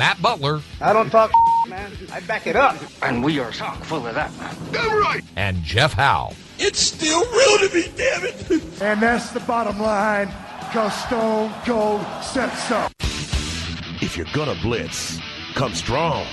Matt Butler, I don't talk man. I back it up. And we are chock full of that, man. Damn right. and Jeff Howe. It's still real to me, damn it. And that's the bottom line, because Stone Cold said so. If you're gonna blitz, come strong,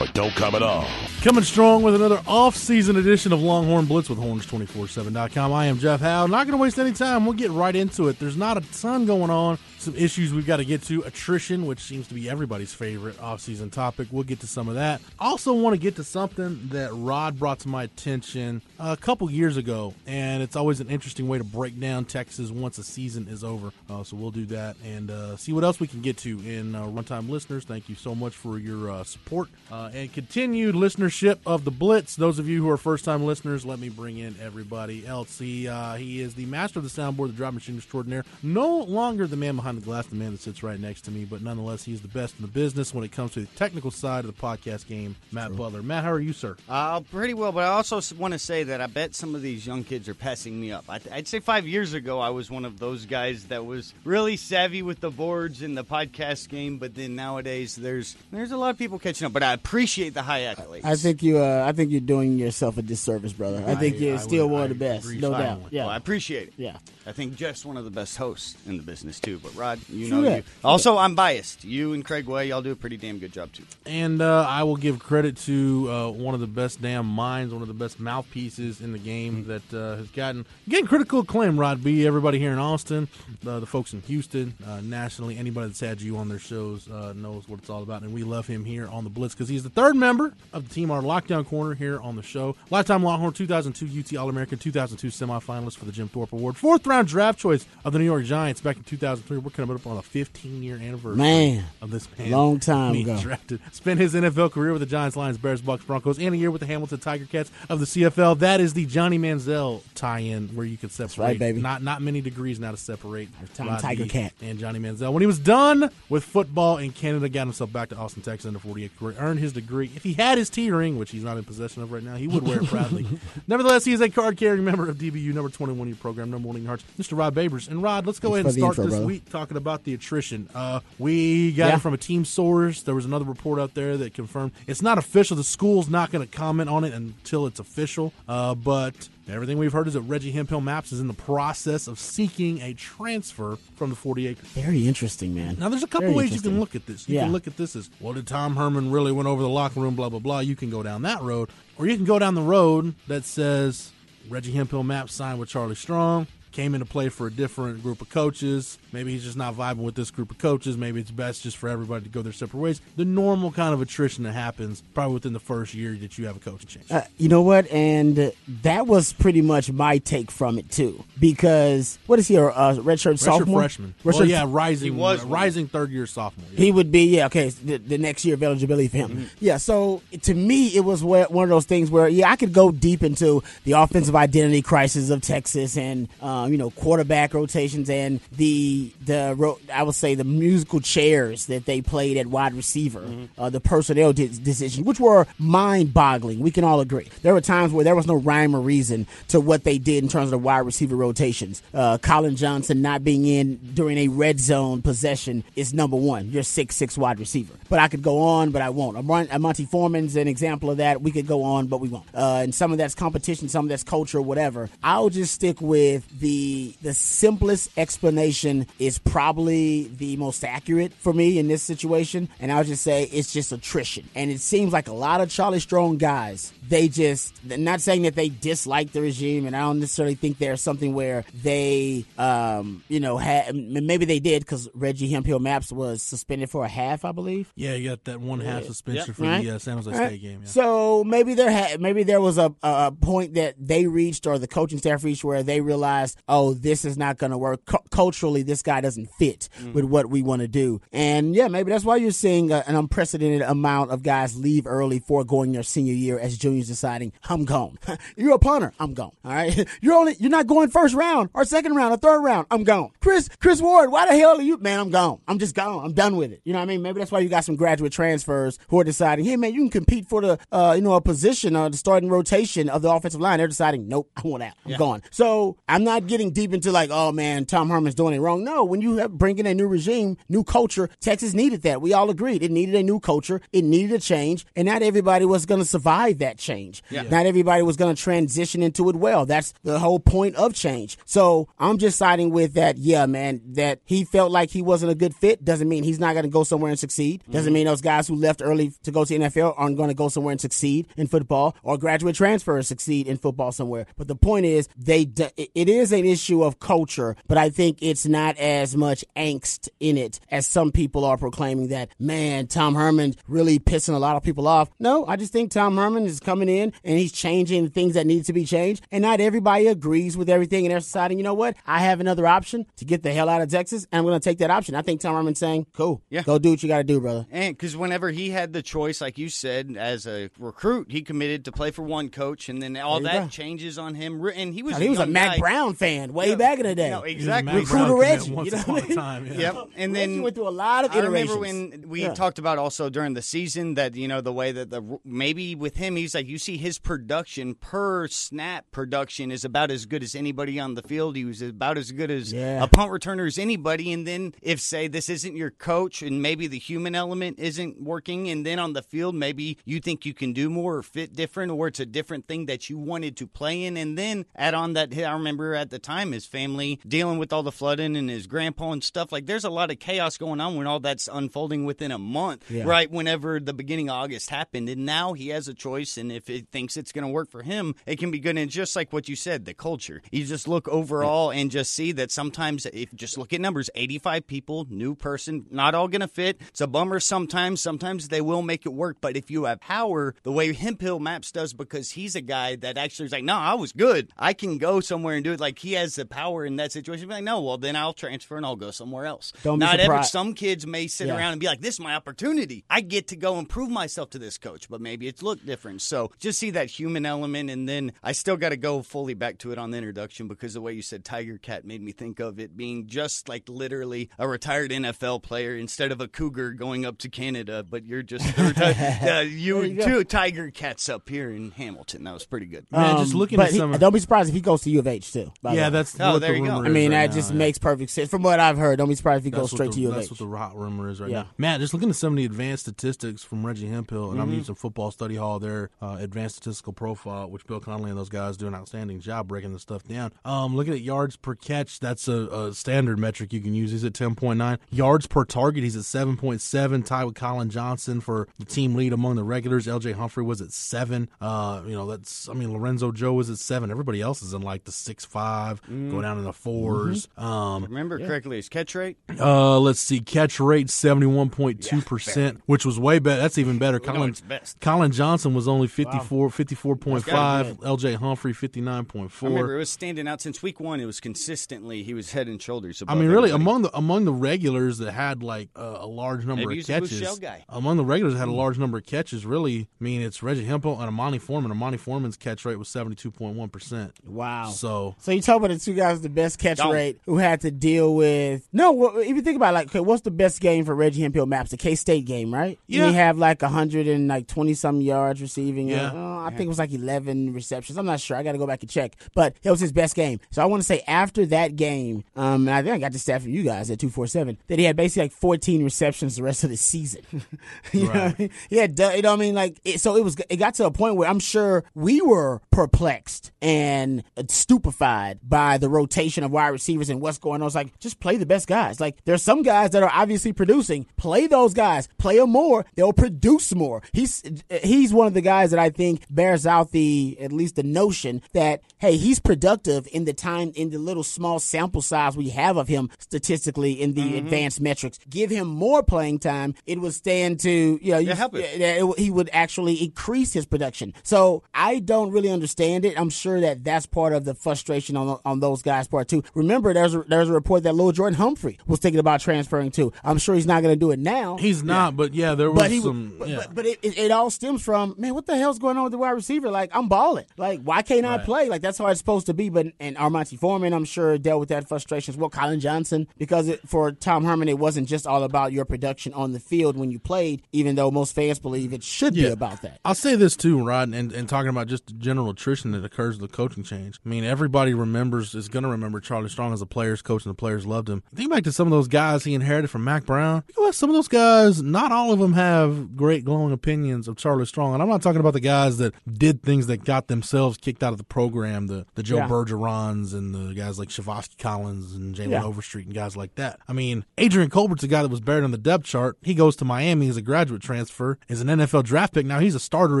but don't come at all. Coming strong with another off-season edition of Longhorn Blitz with Horns247.com. I am Jeff Howe. Not going to waste any time. We'll get right into it. There's not a ton going on. Some issues we've got to get to. Attrition, which seems to be everybody's favorite off-season topic. We'll get to some of that. Also want to get to something that Rod brought to my attention a couple years ago, and it's always an interesting way to break down Texas once a season is over. Uh, so we'll do that and uh, see what else we can get to. In uh, runtime listeners, thank you so much for your uh, support uh, and continued listenership of the Blitz. Those of you who are first-time listeners, let me bring in everybody else. He, uh, he is the master of the soundboard, the drop machine extraordinaire. No longer the man behind the glass, the man that sits right next to me, but nonetheless, he's the best in the business when it comes to the technical side of the podcast game. Matt Butler. Matt, how are you, sir? Uh, pretty well, but I also want to say that I bet some of these young kids are passing me up. I'd, I'd say five years ago, I was one of those guys that was really savvy with the boards and the podcast game, but then nowadays there's there's a lot of people catching up. But I appreciate the high accolades. I think you. Uh, I think you're doing yourself a disservice, brother. I think you're I still would- one I of the best, agree no doubt. Yeah, Well, I appreciate it. yeah. I think Jeff's one of the best hosts in the business too. But Rod, you True know that. you. Also, I'm biased. You and Craig Way, y'all do a pretty damn good job too. And uh, I will give credit to uh, one of the best damn minds, one of the best mouthpieces in the game that uh, has gotten getting critical acclaim. Rod B, everybody here in Austin, uh, the folks in Houston, uh, nationally, anybody that's had you on their shows uh, knows what it's all about, and we love him here on the Blitz because he's the third member of the team, our lockdown corner here on the show. Lifetime Longhorn, 2002 UT All American, 2002 semifinalist for the Jim Thorpe Award, fourth round draft choice of the New York Giants back in 2003. We're coming up on a 15 year anniversary Man, of this man long time ago. drafted. Spent his NFL career with the Giants, Lions, Bears, Bucks, Broncos, and a year with the Hamilton Tiger Cats of the CFL. That is the Johnny Manziel tie-in where you can separate. right, baby. Not not many degrees now to separate Rod Tiger Cat. and Johnny Manziel. When he was done with football in Canada, got himself back to Austin, Texas, under 48 career, earned his degree. If he had his T ring, which he's not in possession of right now, he would wear it proudly. Nevertheless, he is a card-carrying member of DBU number 21 year program, number one in your hearts, Mr. Rod Babers. And Rod, let's go Thanks ahead and start intro, this brother. week talking about the attrition. Uh, we got Yeah. it from a team source. There was another report out there that confirmed it's not official. The school's not going to comment on it until it's official. Uh, but everything we've heard is that Reggie Hemphill-Mapps is in the process of seeking a transfer from the 40 acres. Very interesting, man. Now, there's a couple Very ways you can look at this. You Yeah. can look at this as, well, did Tom Herman really went over the locker room, blah, blah, blah. You can go down that road. Or you can go down the road that says Reggie Hemphill-Mapps signed with Charlie Strong, came into play for a different group of coaches. Maybe he's just not vibing with this group of coaches. Maybe it's best just for everybody to go their separate ways. The normal kind of attrition that happens probably within the first year that you have a coaching change. Uh, you know what? And that was pretty much my take from it too. Because what is he? A uh, redshirt Redshirt sophomore? freshman. Redshirt Well, yeah, rising, He was one. rising third year sophomore. yeah. He would be, yeah, okay, the, the next year of eligibility for him. Mm-hmm. Yeah, so to me, it was one of those things where, yeah, I could go deep into the offensive identity crisis of Texas and, um, you know, quarterback rotations and the, the ro- I would say, the musical chairs that they played at wide receiver, Mm-hmm. uh, the personnel de- decisions, which were mind boggling. We can all agree. There were times where there was no rhyme or reason to what they did in terms of the wide receiver rotations. Uh, Collin Johnson not being in during a red zone possession is number one. You're six six wide receiver. But I could go on, but I won't. Monty Foreman's an example of that. We could go on, but we won't. Uh, and some of that's competition, some of that's culture, whatever. I'll just stick with the the simplest explanation is probably the most accurate for me in this situation, and I'll just say it's just attrition. And it seems like a lot of Charlie Strong guys, they just not saying that they dislike the regime, and I don't necessarily think there's something where they, um, you know, had maybe they did because Reggie Hemphill-Mapps was suspended for a half, I believe. Yeah, you got that one half suspension for Right. the uh, San Jose Right. State game. Yeah. So maybe there ha- maybe there was a, a point that they reached or the coaching staff reached where they realized oh, this is not going to work. Cu- culturally, this guy doesn't fit Mm. with what we want to do. And yeah, maybe that's why you're seeing a, an unprecedented amount of guys leave early for going their senior year as juniors deciding, I'm gone. you're a punter. I'm gone. All right. You're only, you're not going first round or second round or third round. I'm gone. Chris, Chris Ward, why the hell are you, man? I'm gone. I'm just gone. I'm done with it. You know what I mean? Maybe that's why you got some graduate transfers who are deciding, hey man, you can compete for the, uh, you know, a position or the starting rotation of the offensive line. They're deciding, nope, I want out. I'm gone. So I'm not getting deep into like, oh man, Tom Herman's doing it wrong. No, when you have bring in a new regime, new culture, Texas needed that. We all agreed it needed a new culture. It needed a change, and not everybody was going to survive that change. Not everybody was going to transition into it well. That's the whole point of change. So I'm just siding with that. Yeah, man, that he felt like he wasn't a good fit doesn't mean he's not going to go somewhere and succeed. Doesn't mm-hmm. mean those guys who left early to go to NFL aren't going to go somewhere and succeed in football or graduate transfers succeed in football somewhere. But the point is, they it is an issue of culture, but I think it's not as much angst in it as some people are proclaiming that, man, Tom Herman really pissing a lot of people off. No, I just think Tom Herman is coming in and he's changing things that need to be changed. And not everybody agrees with everything. And they're deciding, you know what? I have another option to get the hell out of Texas, and I'm going to take that option. I think Tom Herman's saying, cool, Yeah. go do what you got to do, brother. And because whenever he had the choice, like you said, as a recruit, he committed to play for one coach, and then all that go. changes on him. And he was God, he was a Mack. Brown fan way Yeah. back in the day. No, exactly. Mack Recruiter Reggie, you know what I a mean? time. Yeah. Yep. And Reggie then went through a lot of I remember when we Yeah. talked about also during the season that you know the way that the maybe with him he's like you see his production per snap production is about as good as anybody on the field. He was about as good as Yeah. a punt returner as anybody. And then if say this isn't your coach and maybe the human element isn't working, and then on the field maybe you think you can do more or fit different, or it's a different thing that you wanted to play in, and then add on that I remember at the time his family dealing with all the flooding and his grandpa and stuff. Like there's a lot of chaos going on when all that's unfolding within a month, Yeah. right? Whenever the beginning of August happened, and now he has a choice, and if it thinks it's going to work for him, it can be good. And just like what you said, the culture. You just look overall and just see that sometimes if just look at numbers, 85 people, new person, not all going to fit. It's a bummer sometimes. Sometimes they will make it work, but if you have power, the way Hemphill-Mapps does, because he's a guy that actually is like, no, I was good. I can go somewhere and do it. Like he has the power in that situation. Be like, no, well then I'll transfer and I'll go somewhere else. Don't be not ever. Some kids may sit Yeah. around and be like, this is my opportunity. I get to go and prove myself to this coach, but maybe it's looked different. So just see that human element, and then I still got to go fully back to it on the introduction because the way you said Tiger Cat made me think of it being just like literally a retired NFL player instead of a cougar going up to Canada, but you're just a uh, you, you two Tiger Cats up here in Hamilton. That was pretty good. Man, just Um, looking at he- some. don't be surprised if he goes to U of H too. by the yeah, that's Oh, what there the you go. I is mean, right that now, just yeah. makes perfect sense from what I've heard. Don't be surprised if he That's goes straight the, to U of That's H. what the hot rumor is right Yeah. now. Matt, just looking at some of the advanced statistics from Reggie Hemphill, and I'm Mm-hmm. using Football Study Hall, their uh, advanced statistical profile, which Bill Connolly and those guys do an outstanding job breaking this stuff down. Um, looking at yards per catch, that's a, a standard metric you can use. He's at 10.9 yards per target. He's at 7.7, tied with Collin Johnson for the team lead among the regulars. L.J. Humphrey was at seven. Uh, you know, that's I mean Lorenzo Joe was at seven. Everybody else is in like the six five, go down in the 4s Um, Remember correctly, his catch rate? uh, let's see, catch rate seventy one point two percent, which was way better. That's even better. We Collin best. Collin Johnson was only 54, 54.5. LJ Humphrey fifty nine point four. I remember it was standing out since week one. It was consistently he was head and shoulders. I mean, really, everybody. among the among the regulars that had like uh, a large number Maybe of he's a blue catches, guy. among the regulars that had a large number of catches. Really, I mean, it's Reggie Hemphill and Armanti Foreman. Armanti Foreman's catch rate was seventy two point one percent. Wow. So So you talk about the two guys with the best catch Don't. rate who had to deal with no. Well, if you think about it, like, okay, what's the best game for Reggie Hemphill-Mapps? The K State game, right? Yeah. And he have like hundred and like twenty some yards receiving. Yeah. Uh, I think it was like eleven receptions. I'm not sure. I got to go back and check. But it was his best game. So I want to say after that game, um, and I think I got the stat from you guys at two four seven that he had basically like fourteen receptions the rest of the season. you know what I mean? He had, you know what I mean? Like, it, so it was. It got to a point where I'm sure we were perplexed and stupefied by the rotation of wide receivers and what's going on. It's like just play the best guys. Like there's some guys that are obviously producing. Play those guys. Play them more. They'll produce more. He's he's one of the guys that I think bears out the at least the notion that hey he's productive in the time in the little small sample size we have of him statistically in the mm-hmm. advanced metrics. Give him more playing time. It would stand to you know you, help it. that it- he would actually increase his production. So I don't really understand it. I'm sure that that's part of the frustration on on on those guys' part too. Remember, there's a, there's a report that Lil Jordan Humphrey was thinking about transferring too. I'm sure he's not going to do it now. He's not, but yeah, there was but he, some. but, yeah. but, but it, it, it all stems from man, what the hell's going on with the wide receiver? Like I'm balling. Like why can't I play? Like that's how it's supposed to be. But and Armanti Foreman, I'm sure dealt with that frustration as well. Collin Johnson, because it, for Tom Herman, it wasn't just all about your production on the field when you played. Even though most fans believe it should be about that. I'll say this too, Rod, and, and talking about just the general attrition that occurs with the coaching change. I mean, everybody remembers is going to remember Charlie Strong as a players coach, and the players loved him. Think back to some of those guys he inherited from Mack Brown. You know? Some of those guys, not all of them have great glowing opinions of Charlie Strong, and I'm not talking about the guys that did things that got themselves kicked out of the program, the the Joe Yeah. Bergerons and the guys like Chevoski Collins and Jalen Yeah. Overstreet and guys like that. I mean, Adrian Colbert's a guy that was buried on the depth chart. He goes to Miami as a graduate transfer, is an NFL draft pick. Now he's a starter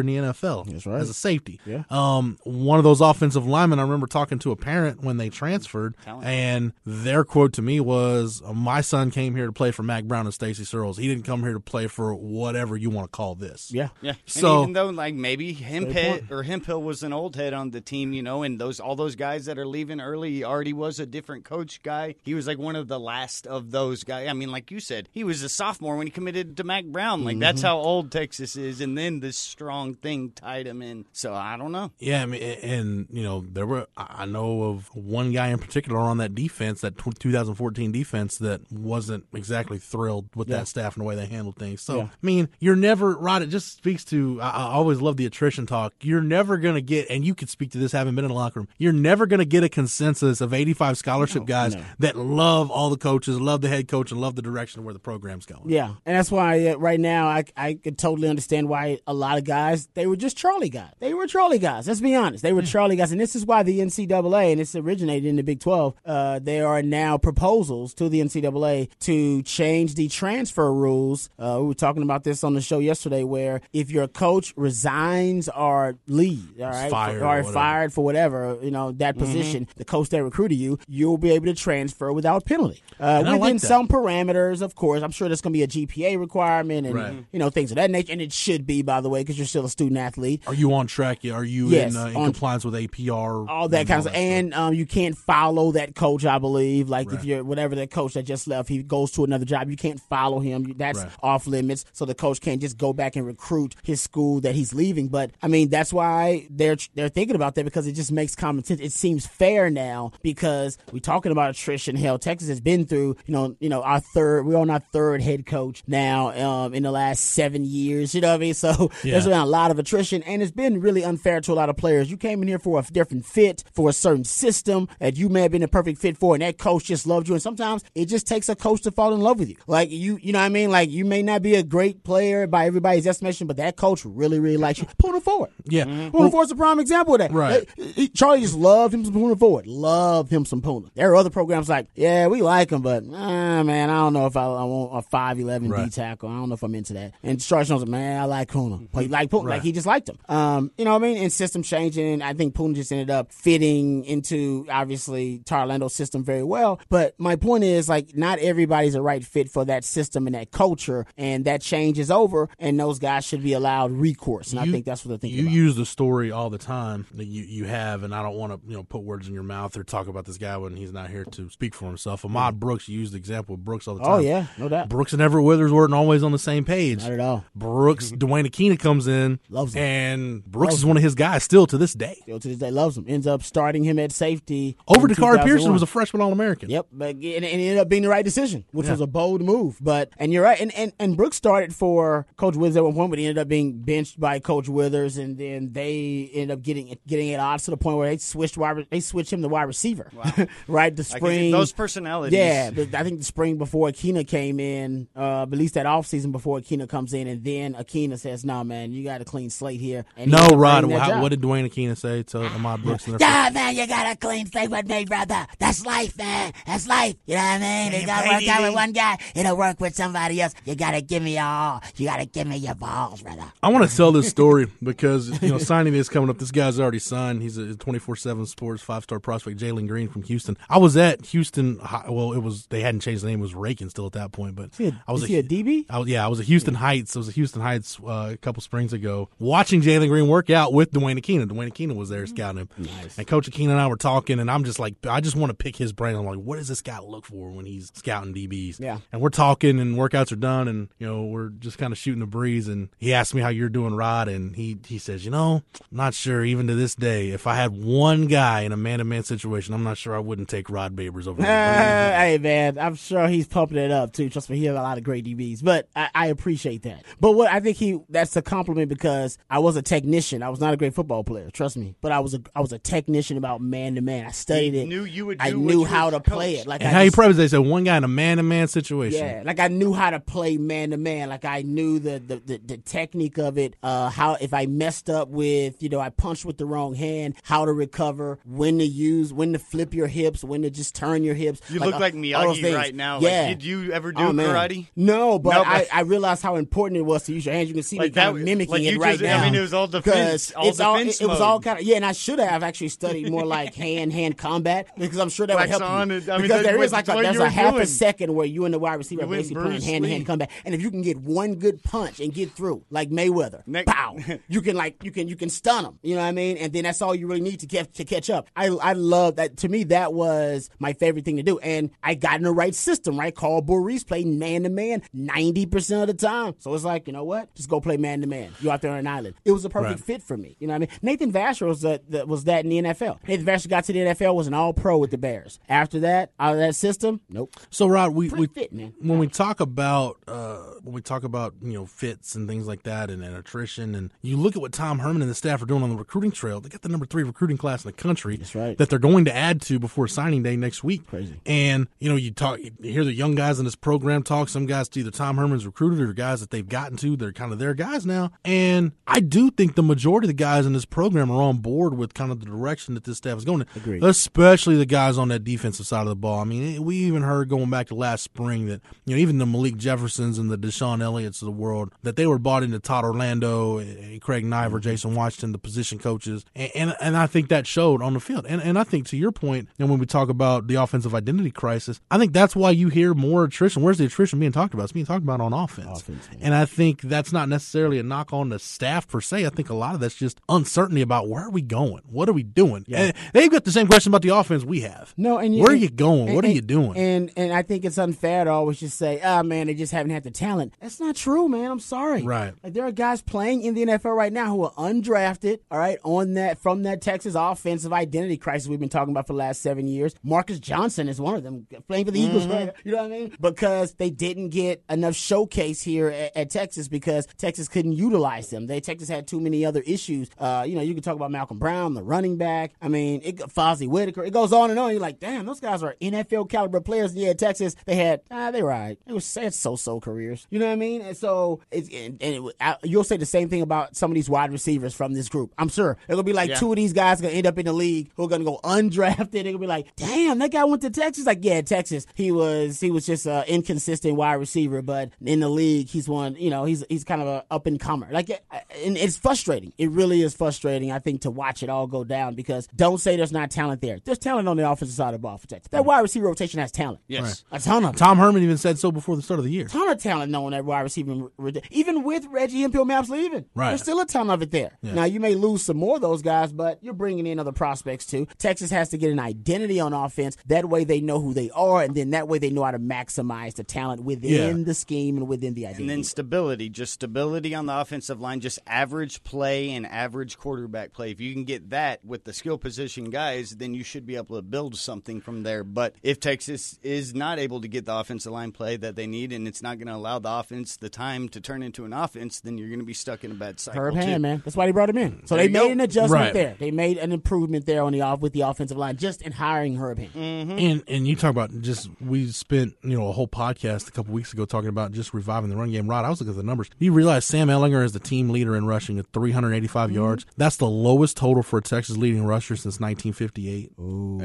in the NFL That's right. as a safety. Yeah. Um, one of those offensive linemen, I remember talking to a parent when they transferred, and their quote to me was, "My son came here to play for Mack Brown and Stacy Searels. He didn't come here to play for whatever you want to call this." Yeah. Yeah. So- and even though like maybe Great Hemphill point. or Hemphill was an old head on the team, you know, and those all those guys that are leaving early, he already was a different coach guy. He was like one of the last of those guys. I mean, like you said, he was a sophomore when he committed to Mack Brown. Like that's Mm-hmm. how old Texas is, and then this strong thing tied him in. So I don't know. Yeah, I mean, and you know, there were I I know of one guy in particular on that defense, that 2014 defense, that wasn't exactly thrilled with Yeah. that staff and the way they handled things. So, Yeah. I mean, you're never Rod. It just speaks to I, I always love the attrition talk. You're never gonna get, and you could speak to this having been in the locker room. You're never gonna get a consensus of 85 scholarship guys no. that love all the coaches, love the head coach, and love the direction of where the program's going. Yeah, and that's why uh, right now I I could totally understand why a lot of guys they were just Charlie guys. They were Charlie guys. Let's be honest, they were Charlie guys, and this is why the NCAA and this originated in the Big Twelve. Uh, there are now proposals to the NCAA to change the transfer rules. Uh, we were talking about this on the show yesterday, where if your coach resigns or leaves, all right, fired or or fired for whatever you know that Mm-hmm. position, the coach that recruited you, you'll be able to transfer without penalty. Uh, within like some parameters, of course. I'm sure there's going to be a GPA requirement and Right. you know things of that nature, and it should be, by the way, because you're still a student athlete. Are you on track? Are you Yes, in, uh, in on- compliance with APR? All that kind of stuff, and um, you can't follow that coach. I believe, like if you're whatever that coach that just left, he goes to another job. You can't follow him. That's Right. off limits. So the coach can't just go back and recruit his school that he's leaving. But I mean, that's why they're they're thinking about that because it just makes common sense. It seems fair now because we're talking about attrition. Hell, Texas has been through you know you know our third. We're on our third head coach now um, in the last seven years. You know what I mean? So there's Yeah. been a lot of attrition, and it's been really unfair to a lot of players. You came in here for a different fit, for a certain system that you may have been a perfect fit for, and that coach just loved you. And sometimes it just takes a coach to fall in love with you. Like you, you know what I mean? Like you may not be a great player by everybody's estimation, but that coach really, really likes you. Poona Ford. Yeah. Poona Ford's a prime example of that. Right. Charlie just loved him some Poona Ford. Loved him some Poona. There are other programs like, yeah, we like him, but ah, man, I don't know if I, I want a five eleven D tackle. I don't know if I'm into that. And Charlie Jones, man, I like Poona. He like Poona, like he just liked him. Um, you know what I mean? And system changing. I think Poona just ended up fitting into obviously Tarlando's system very well. But my point is, like, not everybody's a right fit for that system and that culture, and that change is over, and those guys should be allowed recourse. And I think that's what they're thinking. You about. use the story all the time that you, you have, and I don't want to you know put words in your mouth or talk about this guy when he's not here to speak for himself. Ahmad Brooks, you use the example of Brooks all the oh, time. Oh yeah, no doubt. Brooks and Everett Withers weren't always on the same page. Not at all. Brooks, Duane Akina comes in, Loves him. and Brooks Loves is one of his guys still to this day. Still to this day loves him. Ends up starting him at safety. Over in to Dakari Pearson was a freshman All American. Yep, but and it ended up being the right decision, which Yeah. was a bold move. But and you're right, and, and and Brooks started for Coach Withers at one point, but he ended up being benched by Coach Withers, and then they ended up getting getting it odds to the point where they switched wide, they switched him to wide receiver. right, the I can spring those personalities. Yeah, but I think the spring before Akina came in, uh, at least that offseason before Akina comes in, and then Akina says, "No, man, you got a clean slate here." And No, ended Rod. winning How, what did Duane Akina say to Ahmad Brooks? in Yeah, man, you got a clean slate with me, brother. That's life, man. That's life. You know what I mean? You gotta work out with one guy, it'll work with somebody else. You gotta give me all. You gotta give me your balls, brother. I want to tell this story because you know signing is coming up. This guy's already signed. He's a twenty four seven Sports five star prospect, Jalen Green from Houston. I was at Houston. Well, it was they hadn't changed the name. It was Reagan still at that point, but he a- I was is he a DB? I was, yeah, I was at Houston Heights. I was at Houston Heights uh, a couple springs ago, watching Jalen Green work out with Duane Akina. Duane Akina was there scouting him, and Coach Akina and I were were talking, and I'm just like, I just want to pick his brain. I'm like, what does this guy look for when he's scouting DBs? Yeah. And we're talking, and workouts are done, and you know, we're just kind of shooting the breeze. And he asked me how you're doing, Rod, and he he says, you know, I'm not sure even to this day, if I had one guy in a man to man situation, I'm not sure I wouldn't take Rod Babers over. Uh, hey man, I'm sure he's pumping it up too. Trust me, he has a lot of great DBs, but I, I appreciate that. But what I think he that's a compliment because I was a technician. I was not a great football player, trust me, but I was a I was a technician about man to man. I studied You it. knew you would I do what knew you how were to play it. Like and I how you just- probably they said one guy in a man to man situation. yeah, like I knew how to play man to man. Like I knew the, the the the technique of it. Uh, how if I messed up with you know I punched with the wrong hand, how to recover, when to use, when to flip your hips, when to just turn your hips. You look uh, like all Miyagi right now. Yeah. Like, did you ever do Oh, karate? No, but No, I, but- I realized how important it was to use your hands. You can see Like me kind that- of mimicking like it you right just- I now. mean, it was all defense- all it's all, defense it, was all kind of yeah. And I should have actually studied more like hand hand combat because I'm sure that would help on you. I mean, because there is like a, there's a half a second where you and the wide receiver You are basically playing hand to hand combat, and if you can get one good punch and get through like Mayweather, Ne- pow, you can like you can you can stun them. You know what I mean? And then that's all you really need to catch to catch up. I I love that. To me, that was my favorite thing to do, and I got in the right system. Right, Carl Boris played man to man ninety percent of the time. So it's like you know what? Just go play man to man. You out there on an island. It was a perfect Right. fit for me. You know what I mean? Nathan Vasher was that, that was that in the NFL. Nathan Vasher got to the NFL was an All Pro with the Bears. After that, out of that system, nope. So Rod, we, Pretty we fit, man. when we talk about uh, when we talk about you know fits and things like that and, and attrition and you look at what Tom Herman and the staff are doing on the recruiting trail, they got the number three recruiting class in the country. That's right. That they're going to add to before signing day next week. Crazy. And you know you talk, you hear the young guys in this program talk. Some guys to either Tom Herman's recruited or guys that they've gotten to. They're kind of their guys now. And I do think the majority of the guys in this program are on board with kind of the direction that this staff is going. In. Agreed. Especially the guys on that defensive side of the ball. I mean, we even heard going back to last spring that you know even the Malik Jeffersons and the DeShon Elliott's of the world that they were bought into Todd Orlando, Craig Naivar, mm-hmm. Jason Washington, the position coaches, and, and and I think that showed on the field. And and I think to your point, and when we talk about the offensive identity crisis, I think that's why you hear more attrition. Where's the attrition being talked about? It's being talked about on offense. Offense, and I think that's not necessarily a knock on the staff per se. I think a lot of that's just uncertainty about where are we going, what are we doing. Yeah. And they've got the same question about the offense we have. No, and where are you going? and- what are and- you doing? And and I think it's unfair to always just say, "Ah, man, they just haven't had the talent." That's not true, man. I'm sorry. Right. Like there are guys playing in the NFL right now who are undrafted. All right, on that from that Texas offensive identity crisis we've been talking about for the last seven years. Marcus Johnson is one of them playing for the Eagles. Right? You know what I mean? Because they didn't get enough showcase here at, at Texas because Texas couldn't utilize them. They Texas had too many other issues. Uh, you know, you can talk about Malcolm Brown, the running back. I mean, it, Fozzie Whitaker. It goes on and on. You're like, damn, those guys are NFL caliber players. Yeah, Texas, they had, ah, they right. It was had so-so careers. You know what I mean? And so, it's, and, and it, I, you'll say the same thing about some of these wide receivers from this group. I'm sure it'll be like Yeah. two of these guys gonna end up in the league who are gonna go undrafted. Gonna be like, damn, that guy went to Texas. Like, yeah, Texas. He was he was just an inconsistent wide receiver, but in the league, he's one. You know, he's he's kind of a up and comer. Like, and it's frustrating. It really is frustrating. I think to watch it all go down because don't say there's not talent there. There's talent on the offensive side of the ball for Texas. That wide receiver rotation has talent. Yes. a ton of. Tom Herman even said so before the start of the year. A Ton of talent knowing that wide receiver, even with Reggie Hemphill-Mapps leaving, Right. there's still a ton of it there. Now you may lose some more of those guys, but you're bringing in other prospects too. Texas has to get an identity on offense. That way they know who they are, and then that way they know how to maximize the talent within Yeah. the scheme and within the identity. And then stability, just stability on the offensive line, just average play and average quarterback play. If you can get that with the skill position guys, then you should be able to build something from there. But if Texas is not able to get the offensive line play that they need, and it's not going to allow the offense the time to turn into an offense, then you're going to be stuck in a bad cycle. Herb too. Hand, man. That's why they brought him in. So There they made go. an adjustment Right. there. They made an improvement there on the off with the offensive line just in hiring Herb Hand. Mm-hmm. And and you talk about just we spent you know a whole podcast a couple weeks ago talking about just reviving the run game. Rod, I was looking at the numbers. You realize Sam Ehlinger is the team leader in rushing at 385 Mm-hmm. yards. That's the lowest total for a Texas leading rusher since 1958.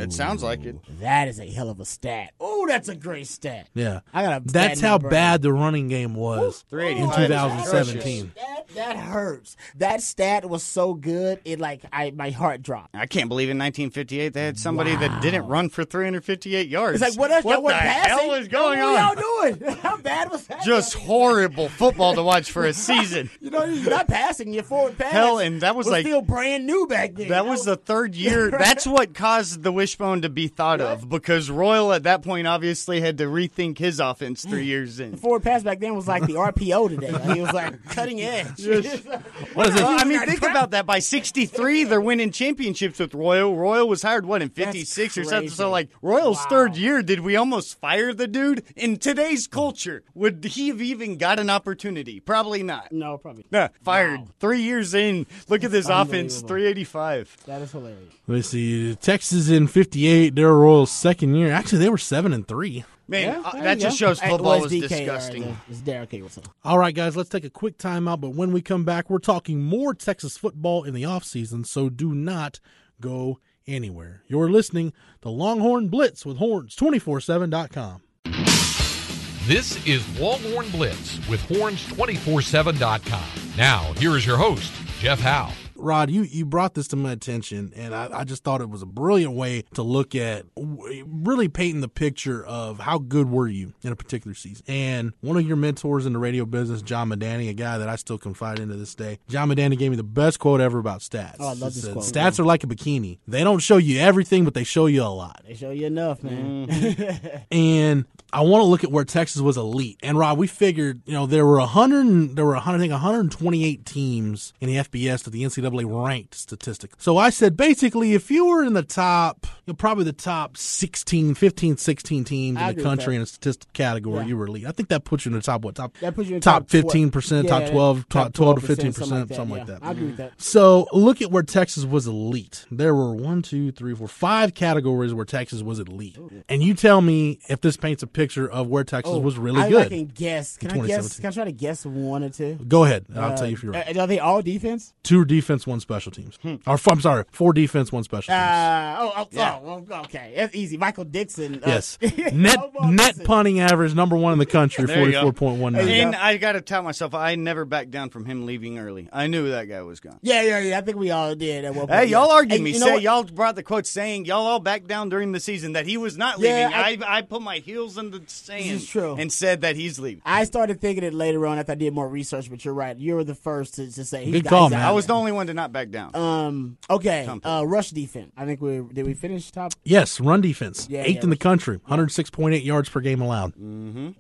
It sounds like it. That is a hell of a stat. Oh, that's a great stat. Yeah, I got a That's stat how number. bad the running game was in 2017. That That hurts. That stat was so good, it like I my heart dropped. I can't believe in 1958 they had somebody that didn't run for 358 yards. It's like what else? What y'all the passing? hell is going what on? What y'all doing? How bad was that? Just horrible football to watch for a season. you know, you're not passing. Your forward pass. Hell, and that was like- still brand new back then. That was the third year. That's what caused the wishbone to be thought of because Royal at that point obviously had to rethink his offense three mm. years in. forward pass back then was like the RPO today. Like, it was like cutting edge. What is it? Well, I mean, think about that. By '63, they're winning championships with Royal. Royal was hired what in '56 or something. So, like Royal's Wow. third year, did we almost fire the dude? In today's culture, would he have even got an opportunity? Probably not. no, probably. Nah, fired Wow. three years in. Look at this offense, 385. That is hilarious. Let me see. Texas in '58. Darrell Royal's second year. Actually, they were seven and three. Man, Yeah, uh, that just go. shows football well, was it's disgusting. all right, it's Derek Ableton. All right, guys, let's take a quick timeout. But when we come back, we're talking more Texas football in the offseason, so do not go anywhere. You're listening to Longhorn Blitz with Horns247.com. This is Longhorn Blitz with Horns247.com. Now, here is your host, Jeff Howe. Rod, you, you brought this to my attention, and I, I just thought it was a brilliant way to look at really painting the picture of how good were you in a particular season. And one of your mentors in the radio business, John Medani, a guy that I still confide in to this day, John Medani gave me the best quote ever about stats. Oh, I love this said, quote. Stats are like a bikini. They don't show you everything, but they show you a lot. They show you enough, man. Mm-hmm. and I want to look at where Texas was elite. And Rob, we figured, you know, there were 100, there were 100, I think 128 teams in the FBS that the NCAA ranked statistic. So I said, basically, if you were in the top, you know, probably the top 16, 15, 16 teams I in the country in a statistic category, Yeah. you were elite. I think that puts you in the top, what, top, That puts you in top top 15%, top yeah, 12, top 12 to 15%, something something like that. like yeah. that. I agree with that. So look at where Texas was elite. There were one, two, three, four, five categories where Texas was elite. And you tell me if this paints a picture of where Texas was really Oh, I, I can guess. Can I guess? Can I try to guess one or two? Go ahead, and I'll tell you if you're Uh, right. Are they all defense? Two defense, one special teams. Or f- I'm sorry, four defense, one special teams. Uh, oh, oh, oh, oh, okay. That's easy. Michael Dickson. uh, yes, net Almost. net punting average number one in the country, There you forty go. four point one nine. And I got to tell myself, I never backed down from him leaving early. I knew that guy was gone. Yeah, yeah, yeah. I think we all did at one point. Hey, y'all yeah. argued Hey, me. you know Say what? y'all brought the quote saying y'all all backed down during the season that he was not Yeah, leaving. I- I, I put my heels in the sand is true. and said that he's leaving. I started thinking it later on after I did more research, but you're right. You were the first to, to say he's Good call, man. I was the only one to not back down. Um. Okay. Uh, rush defense. I think we did. We finish top. Yes, run defense, Yeah, eighth yeah, in the country, hundred six point eight yards per game allowed. Um.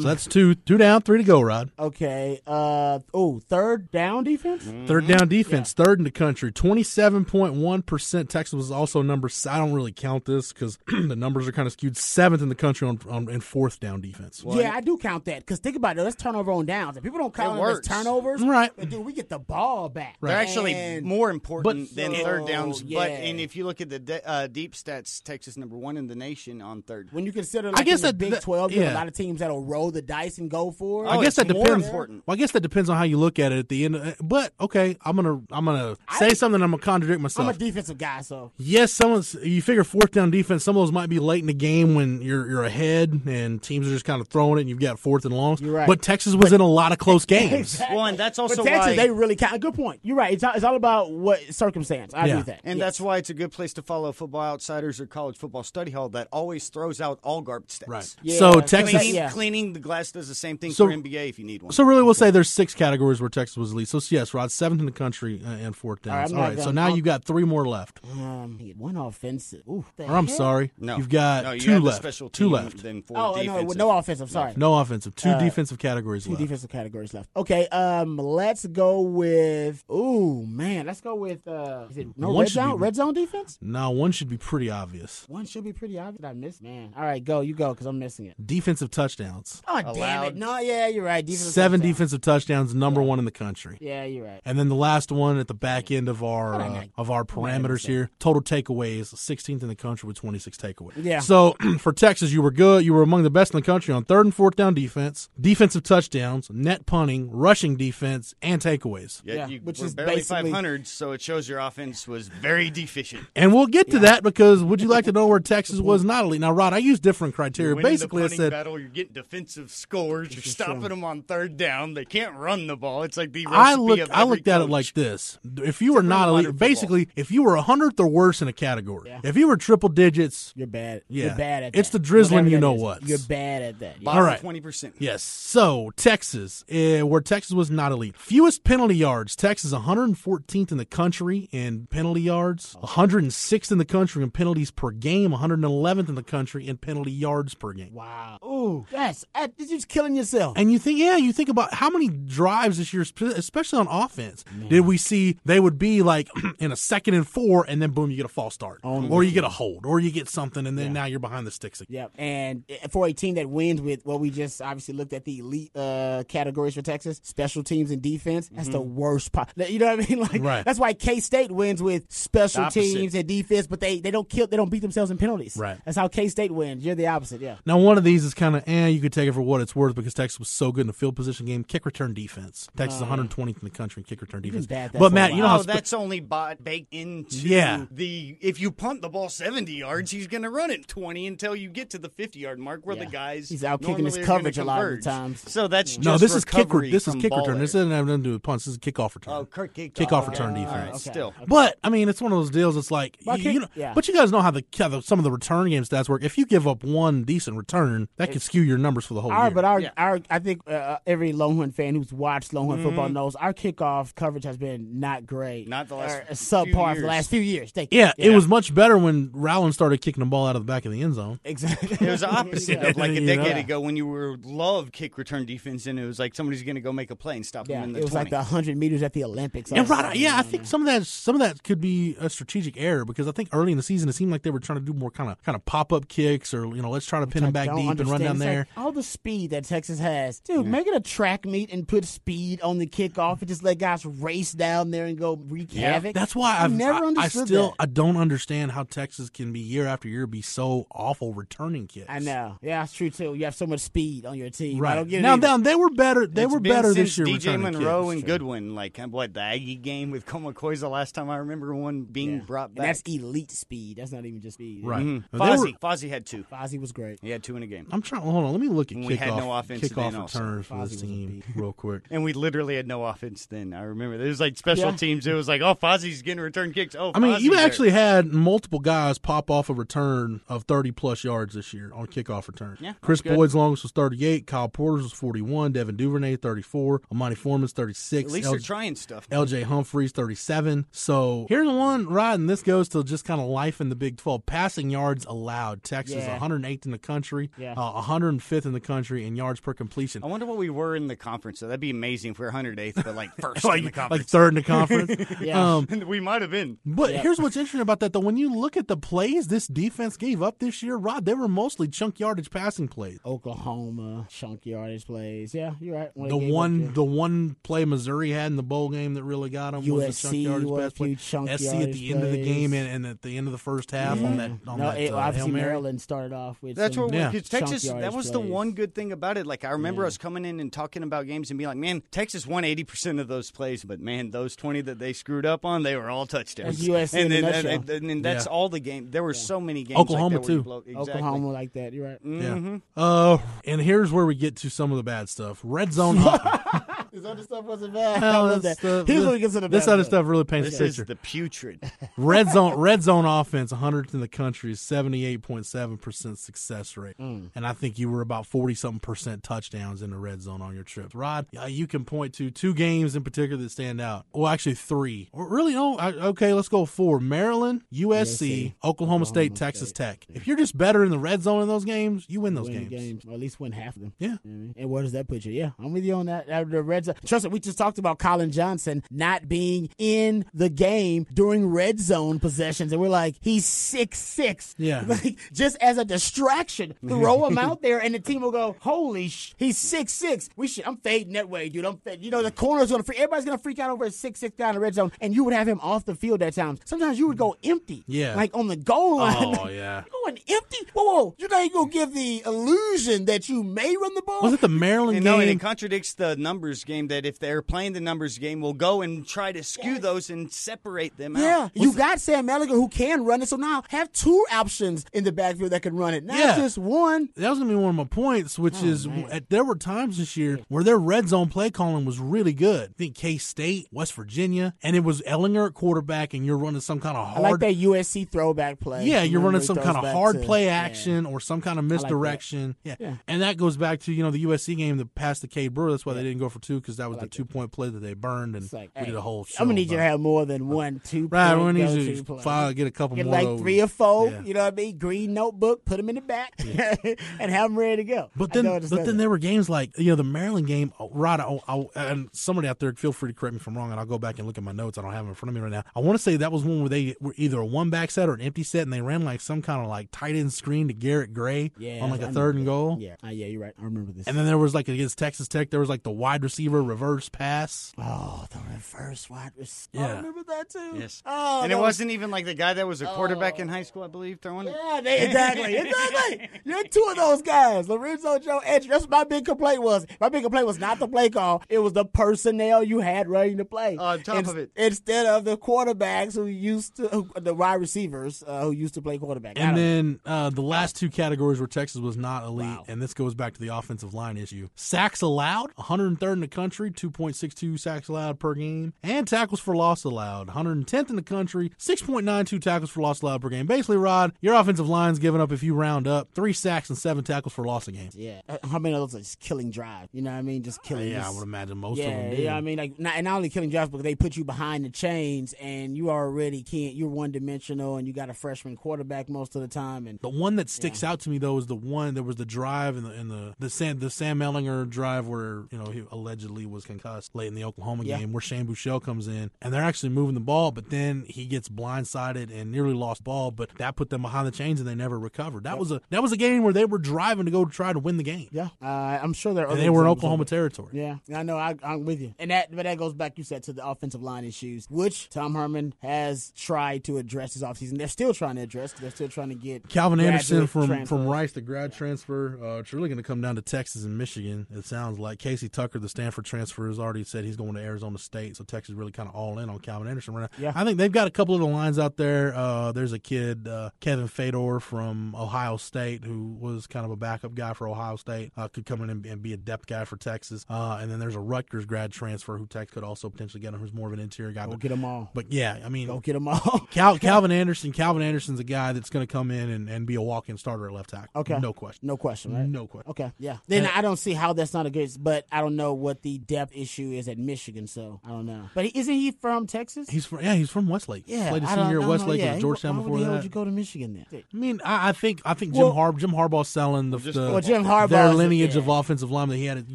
So that's two, two down, three to go. Rod. okay. Uh. Oh, third down defense. Third down defense, third in the country, twenty-seven point one percent. Texas was also number. I don't really count this because the numbers are kind of skewed. Seventh in the country on, on in fourth down defense. Yeah, I do count that because think about it. That's turnover on downs. If people don't count It them as turnovers, Right. Dude, we get the ball back. They're actually And- more important But- than So, third downs. But and if you look at the de- uh, deep stats, Texas number one in the nation on third. When you consider, like, guess in the that- Big that- Twelve, you have yeah. a lot of teams that'll roll the dice and go for it. Oh, I guess it's that more depends. important. Well, I guess that depends on how you look at it at the end. Of, but okay, I'm gonna I'm gonna say I- something. I'm gonna contradict myself. I'm a defensive guy, so yes, someone's you figure fourth down defense. Some of those might be late in the game when you're you're ahead and teams are just kind of throwing it, and you've got fourth and longs. You're right. But Texas was in a lot of close games. Well, and that's also but Texas, why. they really count. Good point. You're right. It's all, it's all about what circumstance. I Yeah. agree that. and Yes. that's why it's a good place to follow Football Outsiders or College Football Study Hall that always throws out all garbage stats. Right. Yeah, so so Texas. Cleaning, Yeah. cleaning the glass does the same thing So- for NBA if you need one. So really, we'll say there's six categories where Texas was elite. So yes, Rod, seventh in the country uh, and fourth down. All right, downs. I'm All not so now I'll- you got three more left. um, one offensive. Ooh, Or I'm heck? sorry, no, you've got no, you two left. special two left. Then four Oh no, defensive. no offensive. Sorry. No offensive. Two Uh, defensive categories Two left. defensive categories left. Okay, um, let's go with. Ooh, man, let's go with. Uh, is it no One red zone? be- Red zone defense. No, one should be pretty obvious. One should be pretty obvious. I missed. Man, all right, go. You go because I'm missing it. Defensive touchdowns. Oh damn it! No, yeah, you're right. Defensive Seven touchdown. defensive touchdowns, number one in the country. Yeah, you're right. And then the last one at the back end of our uh, of our parameters here, total takeaways, 16th in the country with 26 takeaways. Yeah. So for Texas, you were good. You were among the best in the country on third and fourth down defense, defensive touchdowns, net punting, rushing defense, and takeaways. Yeah, Yeah, you which were is barely basically- 500, so it shows your offense was very deficient. And we'll get to that because would you like to to know where Texas was not elite. Now, Rod, I use different criteria. Winning Basically, the I punting said battle, you're getting defensive scores. You're stopping them on third down. They can't run the ball. It's like the recipe I look. I every looked at it like this: if you were not elite, basically, if you were a hundredth or worse in a category, if you were triple digits, You're bad. Yeah. You're bad at that. It's the drizzling Whatever you know what. You're bad at that. Yeah. All right. twenty percent. Yes. So Texas, uh, where Texas was not elite, fewest penalty yards. Texas 114th in the country in penalty yards, 106th in the country in penalties per game, 111th in the country in penalty yards per game. Wow. Ooh, that's that, you're just killing yourself. And you think, yeah, you think about how many drives this year, especially on offense, did we see they would be like in a second and four, and then boom, you get a false start, or you get a hold, or you get something, and then now you're behind the sticks again. Yep. And for a team that wins with what we just obviously looked at the elite uh, categories for Texas, special teams and defense, that's the worst part. You know what I mean? Like Right. that's why K State wins with special teams and defense, but they, they don't kill they don't beat themselves in penalties. Right. That's how K State wins. You're the opposite, yeah. Now, one of these is kind of, eh, you could take it for what it's worth because Texas was so good in the field position game. Kick return defense. Texas 120th in the country in kick return defense. bad But, Matt, you know while. how Oh, spe- that's only bought, baked into Yeah. the. If you punt the ball seventy yards, he's going to run it twenty until you get to the fifty yard mark, where Yeah. the guys He's out kicking his normally are gonna coverage a lot of the times. So that's no, just this is kick. recovery This is kick return. This error. doesn't have nothing to do with punts. This is kickoff return. Oh, kick, kick, Kickoff okay. return All defense. right, Okay. Still, But I mean, it's one of those deals. It's like Well, you, kick- you know, yeah. but you guys know how the, how the some of the return game stats work. If you give up one decent return, that could skew your numbers for the whole Our, year. but our, Yeah. our, I think uh, every Longhorn fan who's watched Longhorn football Mm-hmm. knows our kickoff coverage has been not great. Not the last Or few subpar for the last few years. Thank you. yeah, it was much better when Rowland started kicking the ball out of the back of the end zone. exactly. it was the opposite of like a You decade know? ago when you were love kick return defense, and it was like somebody's going to go make a play and stop Yeah, them in the it was 20. like the hundred meters at the Olympics. And all of a right, yeah, I think some of that some of that could be a strategic error because I think early in the season it seemed like they were trying to do more kind of kind of pop up kicks or you know let's try to pin I them back don't deep and run down It's there. like all the speed that Texas has, dude. Make it a track meet and put speed on the kickoff and just let guys race down there and go wreak havoc. That's why I I've, never I, I still that. I don't understand how Texas can be year after year be so awful returning kicks. I know. Yeah, that's true too. You have so much speed on your team. I Right don't get it now, either. now they were better. They It's were better since this year. DJ Monroe kicks. and Goodwin, like what the Aggie game with Comacoy's the last time I remember one being Yeah. brought And back. that's elite speed. That's not even just speed. Right. Mhm. They were- Fozzie, Fozzie had two. Fozzie was great. He had two in a game. I'm trying. Hold on. Let me look at When kickoff. we had no offense kickoff then also. returns for this team, real quick. And we literally had no offense then. I remember there was like special Yeah. teams. It was like, oh, Fozzie's getting return kicks. Oh, I mean, you Fozzie's there. actually had multiple guys pop off a return of 30 plus yards this year on kickoff return. Yeah, Chris. Boyd's longest was 38. Kyle Porter's was 41. Devin Duvernay 34. Armanti Foreman's 36. At least L- they're trying stuff. LJ Humphreys 37. So here's one right, and this goes to just kind of life in the Big 12. Passing yards allowed. Texas Yeah. 108th in the country, Yeah. uh, 105th in the country in yards per completion. I wonder what we were in the conference. So that'd be amazing if we we're 108th, but like first like, in the conference. like third in the conference. Yeah. um, we might have been. But Yeah. here's what's interesting about that, though. When you look at the plays this defense gave up this year, Rod, they were mostly chunk yardage passing plays. Oklahoma chunk yardage plays. Yeah, you're right. When The they gave up one, the one play Missouri had in the bowl game that really got them was the chunk USC yardage was pass a play. few chunk SC at yardage the end of the game and, and at the end of the first half on that on no, that it, uh, Hail obviously Mary. Maryland started off with That's some what Yeah. because chunk Texas. That yardage was the one good thing about it. Like I remember us coming in and talking about games and being like, "Man, Texas won eighty percent of those plays, but man, those twenty that they screwed up on, they were all touchdowns." That's USC and, then- and, nutshell. and- and that's Yeah. all the game. There were so many games. Oklahoma, like that too. blow- exactly. Oklahoma like that. You're right. Yeah. Uh, and here's where we get to some of the bad stuff. Red zone. This other stuff wasn't bad. Hell, love that's that. the- Here's the- what we get to the this bad other stuff. stuff really paints This the is picture. the putrid. red zone red zone offense 100th in the country is 78.7% success rate Mm. and i think you were about 40 something percent touchdowns in the red zone on your trip rod you can point to two games in particular that stand out well actually three or really no okay let's go four maryland usc, USC, oklahoma, state Oklahoma texas State. tech if you're just better in the red zone in those games you win those Win games. or at least win half of them. yeah You know I mean? And where does that put you? Yeah, I'm with you on that. The red zone. Trust me, we just talked about Collin Johnson not being in the game during red zone possessions, and we're like, he's six six. Yeah. like just as a distraction, throw him out there, and the team will go, "Holy sh! He's six six. We should. I'm fading that way, dude. I'm fading. You know, the corner's gonna freak. Everybody's gonna freak out over a six six guy in the red zone, and you would have him off the field at times. Sometimes you would go empty. Yeah. like on the goal line. oh yeah going empty. Whoa, whoa! You're not even gonna give the illusion that you may run the ball. Was it the Maryland And no, and game? it contradicts the numbers game that if they're playing the numbers game, we'll go and try to skew those and separate them Yeah, out. you got Sam Ehlinger who can run it, so now have two options in the backfield that can run it, not Yeah. just one. that was gonna be one of my points, which Oh, is at, there were times this year where their red zone play calling was really good. I think K State, West Virginia, and it was Ehlinger at quarterback, and you're running some kind of I hard. like that USC throwback play. Yeah, you're Remember running some kind of hard to- play yeah. action or some kind of that. misdirection. Yeah. Yeah. and that goes back to you know the USC game that passed the Cade Brewer. That's why they didn't go for two because that was like the two point play that they burned, and like, we did a whole. Show I'm gonna need you to have more than one, two. Right, we need go-to file, get a couple Get more. like three or four. Yeah. You know what I mean? Green notebook, put them in the back, and have them ready to go. But then, but then that. there were games like you know the Maryland game. oh, Rod, I, I, and somebody out there, feel free to correct me if I'm wrong, and I'll go back and look at my notes. I don't have them in front of me right now. I want to say that was one where they were either a one back set or an empty set, and they ran like some kind of like tight end screen to Garrett Gray yeah, on like I a third and goal. Yeah, uh, yeah, you're right. I remember this. And then there was like against Texas Tech, there was like the wide receiver reverse pass. oh, the reverse wide receiver. Yeah. I remember that too. Yes. Oh, and it was- wasn't even like the guy that was a quarterback in high school, I believe, throwing it. Yeah, they, exactly, exactly. You're two of those guys, Lorenzo Joe Edge. That's what my big complaint was. My big complaint was not the play call; it was the personnel you had running the play. On top Ins- of it. instead of the quarterbacks who used to, who, the wide receivers uh, who used to play quarterback. And then uh, the last two categories where Texas was not elite, Wow. and this goes back to the offensive line issue. Sacks allowed, 103rd in the country, 2.62 sacks allowed per game, and tackles for loss allowed, 110th in the country, 6.92 tackles for loss allowed per game. Basically, Rod, your offensive line's giving up, if you round up, three sacks and seven tackles for loss a game. yeah, Uh, how many of those are just killing drive? You know what I mean? Just killing. Yeah, I would imagine most yeah, of them did. yeah. I mean, like, not, and not only killing drives, but they put you behind the chains, and you already can't. You're one dimensional, and you got a freshman quarterback most of the time, and The one that sticks out to me though is the one there was the drive and the and the the Sam the Sam Ehlinger drive where you know he allegedly was concussed late in the Oklahoma Yeah. game where Shane Buechele comes in and they're actually moving the ball but then he gets blindsided and nearly lost ball but that put them behind the chains and they never recovered. That was a that was a game where they were driving to go try to win the game. yeah, uh, I'm sure there are. And they were in Oklahoma territory. Yeah, I know. I, I'm with you. And that, but that goes back, you said, to the offensive line issues, which Tom Herman has tried to address this offseason. They're still trying to address. They're still trying to get Calvin Anderson from transfers. from Rice, the grad transfer. Uh, it's really going to come down to Texas and Michigan. It sounds like Casey Tucker, the Stanford transfer, has already said he's going to Arizona State. So Texas is really kind of all in on Calvin Anderson right now. Yeah. I think they've got a couple of the lines out there. Uh, there's a kid, uh, Kevin Feder from Ohio State, who was kind of a backup guy for Ohio State. Uh, could come in and, and be a depth guy for Texas. Uh, and then there's a Rutgers grad transfer who Texas could also potentially get him, who's more of an interior guy. Go But, get them all. but yeah, I mean, Go get them all. Cal, Calvin Anderson. Calvin Anderson's a guy that's going to come in and, and be a walk-in starter at left tackle. Okay. no question. No question, right? No question. Okay, yeah. Then And- I don't see how that's not a good, but I don't know what the depth issue is at Michigan, so I don't know. But isn't he from Texas? He's from yeah, he's from Westlake. yeah, played his I don't, senior I at know. Westlake yeah, and he- Georgetown why before the hell that. would you go to Michigan then? I mean, I, I think I think Jim Well- Harb Jim Harbaugh's selling the, just- the Well, Jim Harbaugh their lineage yeah. of offensive linemen that he had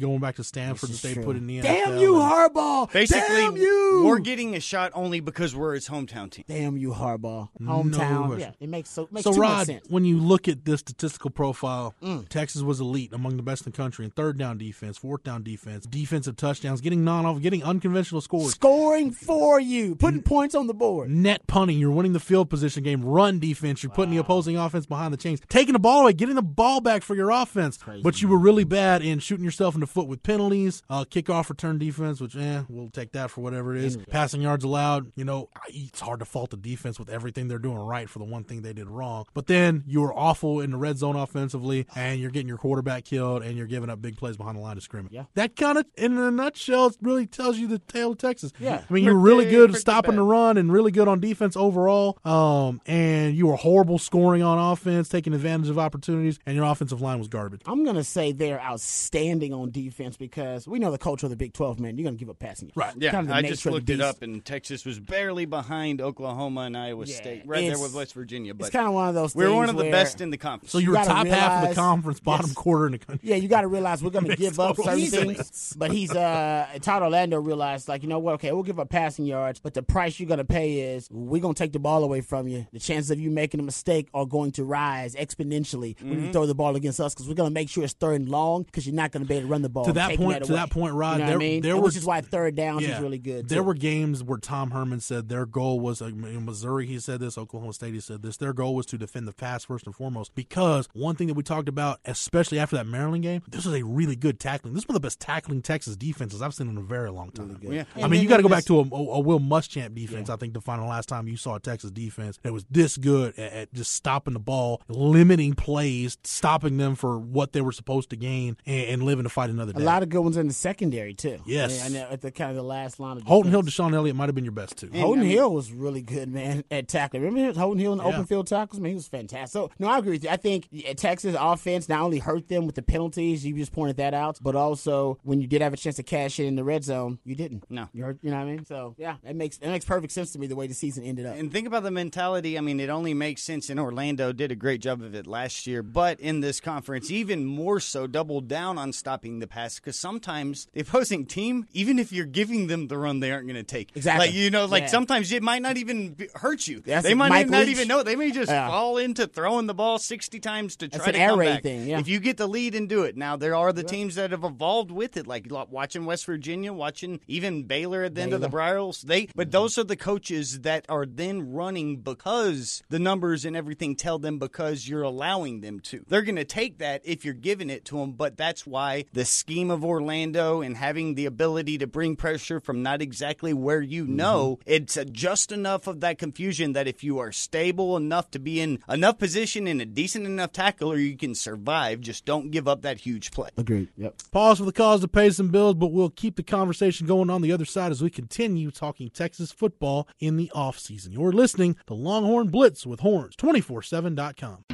going back to Stanford that This they true. put in the NFL. Damn you, Harbaugh! Basically, Damn you! we're getting a shot only because we're his hometown team. Damn you, Harbaugh! Hometown. question. yeah, it makes so makes So too much Rod, sense. Mm. when you look at this statistical profile, Texas was elite among the best in the country in third down defense, fourth down defense, defense, defensive touchdowns, getting non off, getting unconventional scores. Scoring for you, putting points on the board. net punting, you're winning the field position game, run defense, you're putting the opposing offense behind the chains, taking the ball away, getting the ball back for your offense. But you were really bad in shooting yourself in the foot with penalties, uh, kickoff return defense, which, eh, we'll take that for whatever it is. Passing yards allowed, you know, it's hard to fault the defense with everything they're doing right for the one thing they did wrong. But then you were awful in the red zone offensively, and you're getting your quarterback killed, and you're giving up big plays behind the line of scrimmage. Yeah. That kind of, in a nutshell, really tells you the tale of Texas. Yeah. I mean, you're really good at stopping bad. the run and really good on defense overall. Um, and you were horrible scoring on offense, taking advantage of opportunities, and your offensive line was garbage. I'm gonna say they're outstanding on defense because we know the culture of the Big 12. Man, you're gonna give up passing. yards. Right. Yeah, Kind of I just looked it up, and Texas was barely behind Oklahoma and Iowa Yeah, State, right there with West Virginia. But It's kind of one of those. We're one of the best in the conference. So you were gotta top half of the conference, bottom Yes. quarter in the country. Yeah, you got to realize we're going to Makes give up certain sense. things. But he's uh Todd Orlando realized like you know what? Okay, we'll give up passing yards, but the price you're going to pay is we're going to take the ball away from you. The chances of you making a mistake are going to rise exponentially when Mm-hmm. you throw the ball against us because we're going to make sure it's third and long because you're not going to be able to run the ball. To that point- to that point, Rod, you know there- I mean? there And were- which is why third downs is really good. There too. were games where Tom Herman said their goal was in Missouri. He said this. Oklahoma State. He said this. Their goal was to defend the pass first and foremost. Because one thing that we talked about, especially after that Maryland game, this was a really good tackling. This was one of the best tackling Texas defenses I've seen in a very long time. Yeah. I And mean, you got to go back to a, a, a Will Muschamp defense. I think the final last time you saw a Texas defense that was this good at, at just stopping the ball, limiting plays, stopping them for what they were supposed to gain, and, and living to fight another day. a lot of good ones in the secondary too. Yes. and at the kind of the last line of Holton Hill, defense. DeShon Elliott might have been your best two. Holton I mean- Hill was really good, man, at tackling. Remember Holton Hill in the Yeah. open field tackles? Man, he was fantastic. So, no, I agree with you. I think yeah, Texas offense not only hurt them with the penalties, you just pointed that out, but also when you did have a chance to cash in in the red zone, you didn't. No. you hurt. You know what I mean? So, yeah, that makes that makes perfect sense to me the way the season ended up. And think about the mentality. I mean, it only makes sense in Orlando. Did a great job of it last year, but in this conference, even more so, doubled down on stopping the pass because sometimes the opposing team, even if you're giving them the run, they aren't going to take. Exactly. Like you know, like Yeah. sometimes it might not even hurt you. That's they might not even know. They may just Yeah. fall into throwing the ball sixty times to try That's an to air come raid back. thing, yeah. If you get the lead and do it, now there are the teams that have evolved with it, like watching West Virginia, watching even Baylor at the end of the Briles. They, but those are the coaches that are then running because the numbers and everything tell them because you're allowing them to. They're going to take that if you're giving it to them, but that's why the scheme of Orlando and having the ability to bring pressure from not exactly where you know, it's uh, just enough of that confusion that if you are stable enough to be in enough position and a decent enough tackler, you can survive. Just don't give up that huge play. Agreed. Yep. Pause for the cause to pay some bills, but we'll keep the conversation going on the other side as we continue talking Texas football in the offseason. You're listening to Longhorn Blitz with Horns, 247.com.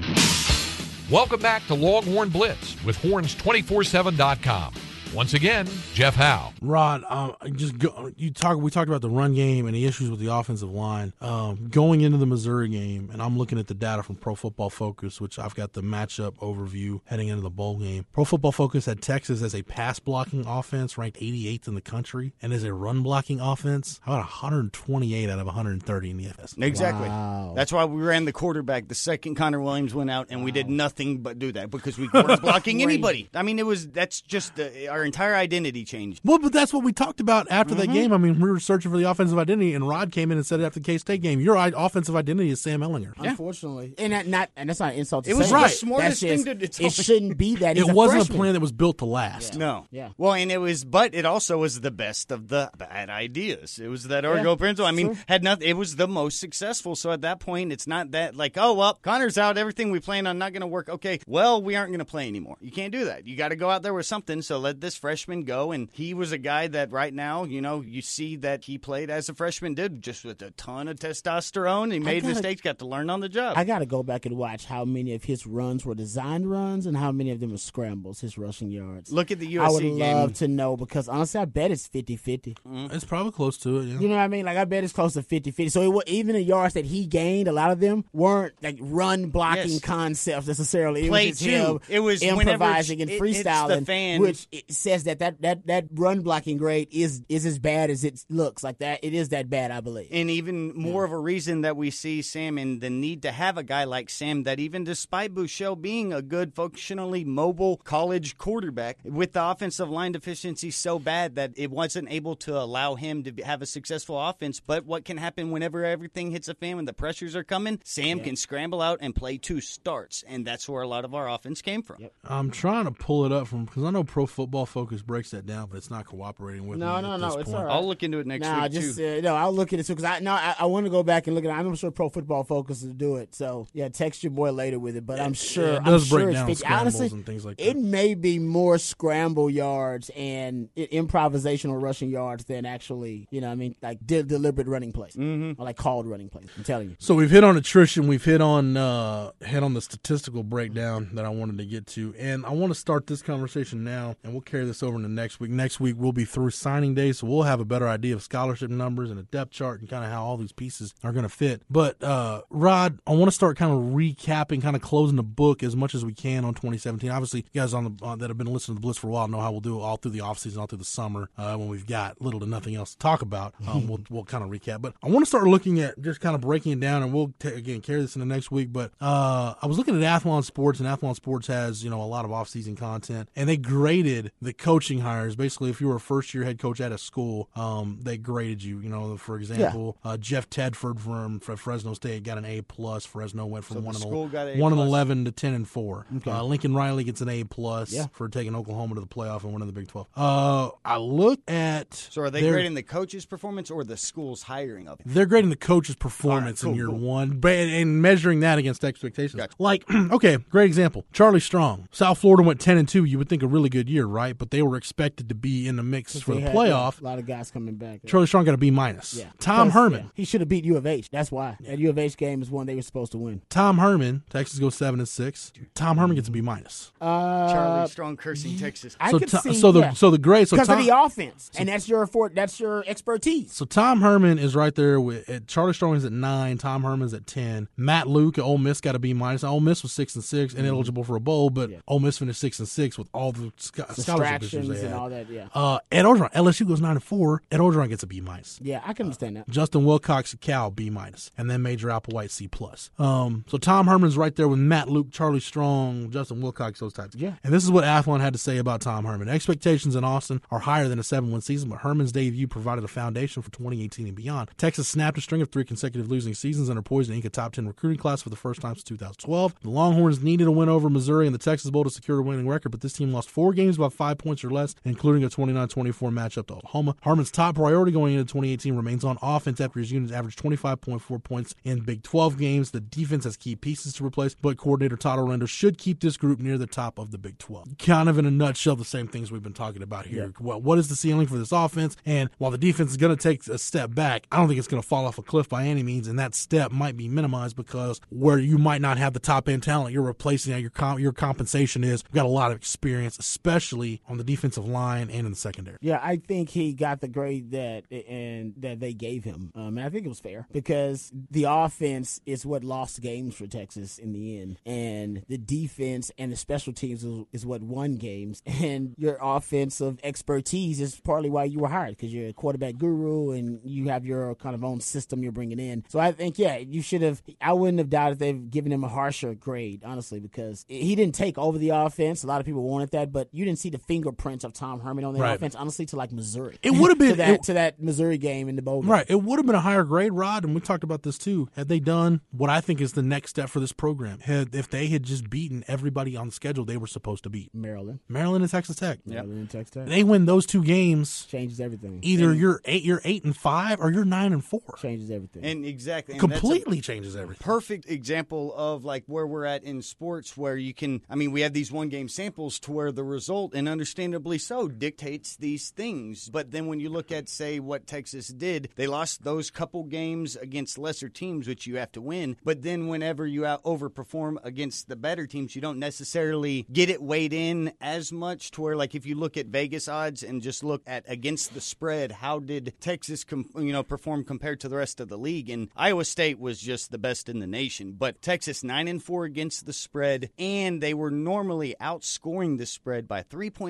Welcome back to Longhorn Blitz with horns247.com. Once again, Jeff Howe. Rod, um, just go, you talk. We talked about the run game and the issues with the offensive line um, going into the Missouri game, and I'm looking at the data from Pro Football Focus, which I've got the matchup overview heading into the bowl game. Pro Football Focus had Texas as a pass blocking offense, ranked 88th in the country, and as a run blocking offense, how about 128 out of 130 in the FBS? Exactly. Wow. That's why we ran the quarterback the second Connor Williams went out, and we did nothing but do that because we weren't blocking anybody. I mean, it was that's just the, our entire identity changed. Well, but that's what we talked about after that mm-hmm. game. I mean, we were searching for the offensive identity, and Rod came in and said it after the K State game. Your i- offensive identity is Sam Ehlinger. Unfortunately, and that not and that's not an insult. To It was say. the That's smartest just- thing to- it's It only- shouldn't be that. It wasn't a freshman. plan that was built to last. No. Yeah. Well, and it was, but it also was the best of the bad ideas. It was that Orgo principle. I mean, sure. had nothing. It was the most successful. So at that point, it's not that like, oh well, Connor's out. Everything we plan on not going to work. Okay, well, we aren't going to play anymore. You can't do that. You got to go out there with something. So let this freshman go. And he was a guy that right now, you know, you see that he played as a freshman did, just with a ton of testosterone. He made gotta- mistakes, got to learn on the job. I got to go back and watch how many of his runs were designed runs and how many of them were scrambles, his rushing yards. Look at the USC I would USC love to know because honestly, I bet it's 50 50. Mm-hmm. It's probably close to it. Yeah. You know what I mean? Like, I bet it's close to 50 50. So, it, wa- even the yards that he gained, a lot of them weren't like run blocking Yes. concepts necessarily. It was just two. him It was whenever improvising and it hits the freestyling, fan. which it says that, that that that run blocking grade is is as bad as it looks. Like that, it is that bad, I believe. And even more of a reason that we see Sam and the need to have a guy like Sam that even despite Buechele being a good functionally mobile college quarterback with the offensive line deficiency so bad that it wasn't able to allow him to have a successful offense. But what can happen whenever everything hits a fan when the pressures are coming? Sam can scramble out and play two starts. And that's where a lot of our offense came from. I'm trying to pull it up from because I know Pro Football Focus breaks that down, but it's not cooperating with No, me. no, at no, this it's point. all right. I'll look into it next Nah, week just too. uh, no. I'll look at it too because I no, I, I want to go back and look at it. I'm sure Pro Football Focus to do it. So yeah, text your boy later with it. But I'm sure it I'm does sure break it's down scrambles Honestly, and things like it may be more scramble yards and improvisational rushing yards than actually, you know, I mean, like de- deliberate running plays mm-hmm. or like called running plays. I'm telling you. So we've hit on attrition, we've hit on uh, hit on the statistical breakdown that I wanted to get to, and I want to start this conversation now, and we'll carry this over into next week. Next week we'll be through signing day, so we'll have a better idea of scholarship numbers and a depth chart and kind of how all these pieces are going to fit. But uh, Rod, I want to start kind of recapping, kind of closing the book as much as we can on 2017. Obviously, you guys on the uh, that have been listening to the Blitz for a while know how we'll do it all through the offseason, all through the summer uh, when we've got little to nothing else to talk about. Um, we'll we'll kind of recap. But I want to start looking at just kind of breaking it down, and we'll t- again carry this into next week. But uh, I was looking at Athlon Sports, and Athlon Sports has you know a lot of offseason content, and they graded the coaching hires. Basically, if you were a first year head coach at a school, um, they graded you. You know, for example, uh, Jeff Tedford from, from Fresno State got an A plus. Fresno went from So one and school got A one and eleven to ten and four. Okay. Uh, Lincoln Riley gets an A plus Yeah. for taking Oklahoma to the playoff and winning the Big Twelve. Uh, I look at So are they their- grading the coach's performance or the school's hiring of him? they're grading the coach's performance right, in year cool. one, but and measuring that against expectations. Gotcha. Like, okay, great example. Charlie Strong, South Florida went ten and two. You would think a really good year, right? But they were expected to be in the mix for the had, playoff. yeah, a lot of guys coming back. Charlie Strong got a B minus. Yeah. Tom Because, Herman. yeah, he should have beat U of H. That's why. That U of H game is one they were supposed to win. Tom Herman, Texas goes seven and six. Tom Herman gets a B minus. Uh, Charlie Strong cursing Texas. I So, could to- see, so the yeah. so the grade so because Tom, of the offense, and that's your for, that's your expertise. So Tom Herman is right there with at Charlie Strong is at nine. Tom Herman's at ten. Matt Luke at Ole Miss got a B minus. Ole Miss was six and six, ineligible for a bowl, but. Yeah. Ole Miss finished six and six with all the scho- scholarship issues Distractions and all that. Yeah, Uh, Ed Orgeron, LSU goes nine and four. Ed Orgeron gets a B minus. yeah, I can understand that. Justin Wilcox Cal B minus, and then Major Applewhite C plus. Um, so Tom Herman's right there with Matt Luke, Charlie Strong, Justin Wilcox, those types. Yeah. And this is what Athlon had to say about Tom Herman. Expectations in Austin are higher than a seven-win season, but Herman's debut provided a foundation for 2018 and beyond. Texas snapped a string of three consecutive losing seasons and are poised to ink a top 10 recruiting class for the first time since 2012. The Longhorns needed a win over Missouri and the Texas Bowl to secure a winning record, but this team lost four games by five points or less, including a 29-24 matchup to Oklahoma. Herman's top priority going into 2018 remains on offense after his units averaged 25.4 points in Big 12 games. The defense has key pieces to replace, but coordinator Todd Orlando should keep this group near the top of the Big 12. Kind of in a nutshell, the same things we've been talking about here. What, what is the ceiling for this offense? And while the defense is going to take a step back, I don't think it's going to fall off a cliff by any means, and that step might be minimized because where you might not have the top end talent, you're replacing that. Your com- your compensation is we've got a lot of experience, especially on the defensive line and in the secondary. Yeah, I think he got the grade that and that they gave him. Um, and I think it was fair because the offense is what lost games for Texas in the end, and the defense and the special teams is, is what won games. And your offensive expertise is partly why you were hired because you're a quarterback guru and you have your kind of own system you're bringing in. So I think yeah, you should have. I wouldn't have doubted they've given him a harsher grade, honestly, because he didn't take over the offense. A lot of people wanted that, but you didn't see the fingerprints of Tom Herman on the Right. offense, honestly, to like Missouri. It would have been- to that it- to that Missouri game in the bowl. game. Right. It would have been a higher grade, Rod, and we talked about this too. Had they done what I think is the next step for this program, had if they had just beaten everybody on the schedule they were supposed to beat, Maryland, Maryland and Texas Tech, Maryland, and Texas Tech. they win those two games. changes everything. Either you're eight, you're eight and five, or you're nine and four. changes everything. And exactly. and Completely changes everything. perfect example of like where we're at in sports where you can I mean we have these one game samples to where the result and understandably so dictates these things. But then when you look at say what Texas did they lost those couple games against lesser teams which you have to win. But then whenever you out overperform against the better teams you don't necessarily get it weighed in as much to where like if you look at Vegas odds and just look at against the spread how did Texas com- you know perform compared to the rest of the league? And Iowa State was just the best in the nation. But Texas 9 and 4 against the spread and they were normally outscoring the spread by three points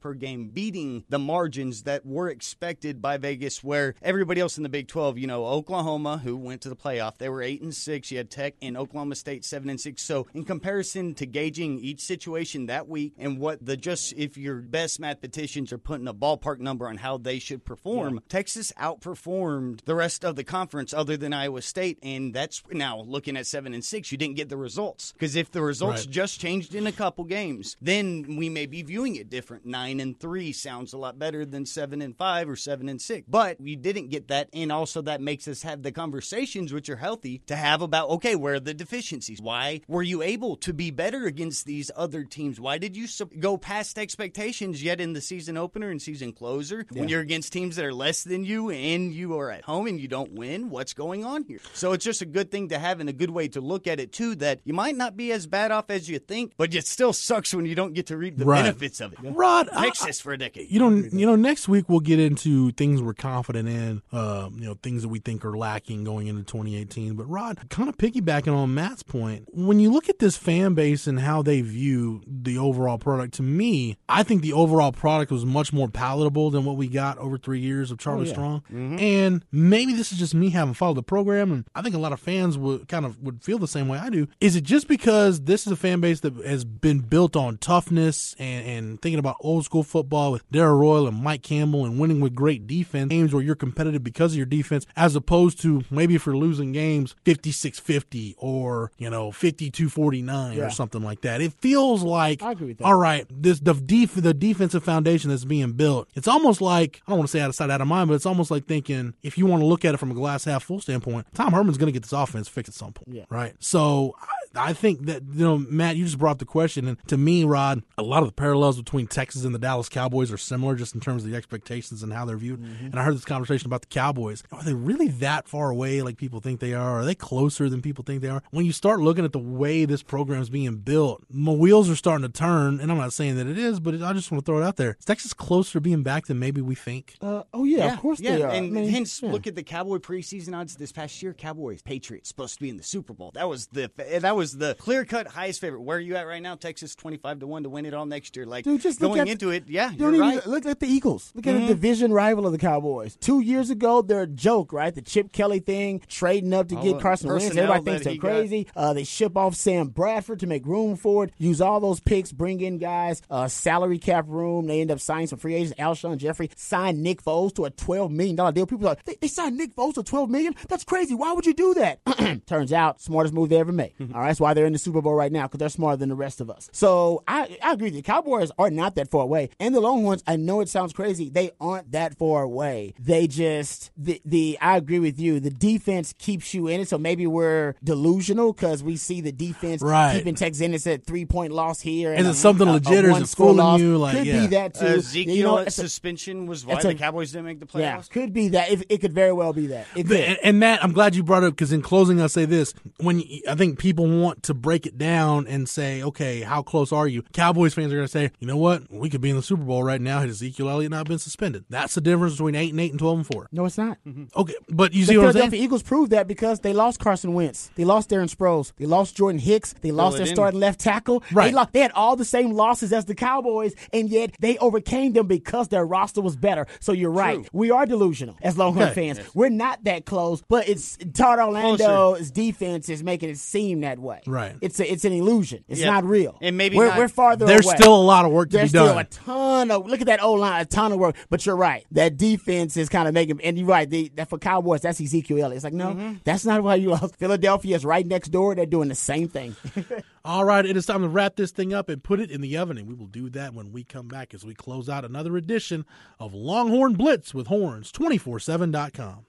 per game beating the margins that were expected by Vegas where everybody else in the Big 12 you know Oklahoma who went to the playoff they were 8 and 6 you had Tech and Oklahoma State 7 and 6 so in comparison to gauging each situation that week and what the just if your best mathematicians are putting a ballpark number on how they should perform Texas outperformed the rest of the conference other than Iowa State. And that's now looking at 7 and 6 you didn't get the results. Because if the results Right. just changed in a couple games then we may be viewing it different. 9 and 3 sounds a lot better than 7 and 5 or 7 and 6 but we didn't get that and also that makes us have the conversations which are healthy to have about okay where are the deficiencies? Why were you able to be better against these other teams? Why did you go past expectations yet in the season opener and season closer when you're against teams that are less than you and you are at home and you don't win? What's going on here? So it's just a good thing to have and a good way to look at it too that you might not be as bad off as you think but it still sucks when you don't get to reap the Right. benefits minutes of it. Rod, I- Texas for a decade. You know, you know. Next week we'll get into things we're confident in. Uh, you know, things that we think are lacking going into 2018. But Rod, kind of piggybacking on Matt's point, when you look at this fan base and how they view the overall product, to me, I think the overall product was much more palatable than what we got over three years of Charlie yeah. Strong. And maybe this is just me having followed the program, and I think a lot of fans would kind of would feel the same way I do. Is it just because this is a fan base that has been built on toughness and, and thinking about old school football with Darrell Royal and Mike Campbell and winning with great defense, games where you're competitive because of your defense, as opposed to maybe if you're losing games 56 50 or, you know, 52 49 Yeah. or something like that? It feels like, I agree with that. all right, this the, def, the defensive foundation that's being built, it's almost like, I don't want to say out of sight, out of mind, but it's almost like thinking, if you want to look at it from a glass half full standpoint, Tom Herman's going to get this offense fixed at some point. Yeah. Right. So I, I think that, you know, Matt, you just brought up the question. And to me, Rod, a lot of the parallels between Texas and the Dallas Cowboys are similar just in terms of the expectations and how they're viewed. Mm-hmm. And I heard this conversation about the Cowboys. Are they really that far away like people think they are? Are they closer than people think they are? When you start looking at the way this program is being built, my wheels are starting to turn. And I'm not saying that it is, but I just want to throw it out there. Is Texas closer to being back than maybe we think? Uh, oh yeah, of course yeah. they are. And I mean, hence, yeah. look at the Cowboy preseason odds this past year. Cowboys, Patriots, supposed to be in the Super Bowl. That was the that was the clear cut highest favorite. Where are you at right now? Texas twenty five to one to win it all next year. Like Dude, just going at- into it, yeah, Don't you're even right. look at the Eagles. Look at Mm-hmm. the division rival of the Cowboys. Two years ago, they're a joke, right? The Chip Kelly thing, trading up to All get Carson Wentz. Everybody thinks they're crazy. Uh, they ship off Sam Bradford to make room for it. Use all those picks, bring in guys. Uh, salary cap room. They end up signing some free agents. Alshon Jeffery signed Nick Foles to a twelve million dollar deal. People are like, they, they signed Nick Foles to twelve million. That's crazy. Why would you do that? Turns out, smartest move they ever made. all right, that's why they're in the Super Bowl right now because they're smarter than the rest of us. So I, I agree. The Cowboys are not that far away, and the Longhorns. I know it sounds crazy. They aren't that far away. They just the the. I agree with you. The defense keeps you in it. So maybe we're delusional because we see the defense Right. keeping Texas in. It's a three point loss here. Is and it a- something a- a legit or is it one-score fooling loss. you? Like, could yeah. be that too. Uh, Ezekiel You know, at it's a- suspension was why the a- Cowboys didn't make the playoffs. yeah, could be that. If it could very well be that. But- and, and Matt, I'm glad you brought it up because in closing, I'll say this: when you, I think people want to break it down and say, okay, how close are you? Cowboys fans are going to say, you know what, we could be in the Super Bowl right now had Ezekiel Elliott not been suspended. That's the difference between eight and eight and twelve and four. no, it's not. Okay, but you The see what I'm Philadelphia saying? Eagles proved that because they lost Carson Wentz, they lost Darren Sproles, they lost Jordan Hicks, they lost it their in. starting left tackle. Right. They, lost, they had all the same losses as the Cowboys, and yet they overcame them because their roster was better. So you're right. True. We are delusional as Longhorn Okay. fans. We're not that close, but it's Todd Orlando's defense is making it seem that way. Right. It's a, it's an illusion. It's Yeah. not real. And maybe we're, not- we're farther There's away. still a lot of work to There's be still done. a ton of look at that O line, a ton of work. But you're right. That defense is kind of making. And you're right. The, that for Cowboys, that's Ezekiel Elliott. It's like no, Mm-hmm. that's not why you lost. Philadelphia is right next door. They're doing the same thing. All right, it is time to wrap this thing up and put it in the oven, and we will do that when we come back as we close out another edition of Longhorn Blitz with Horns, 247.com.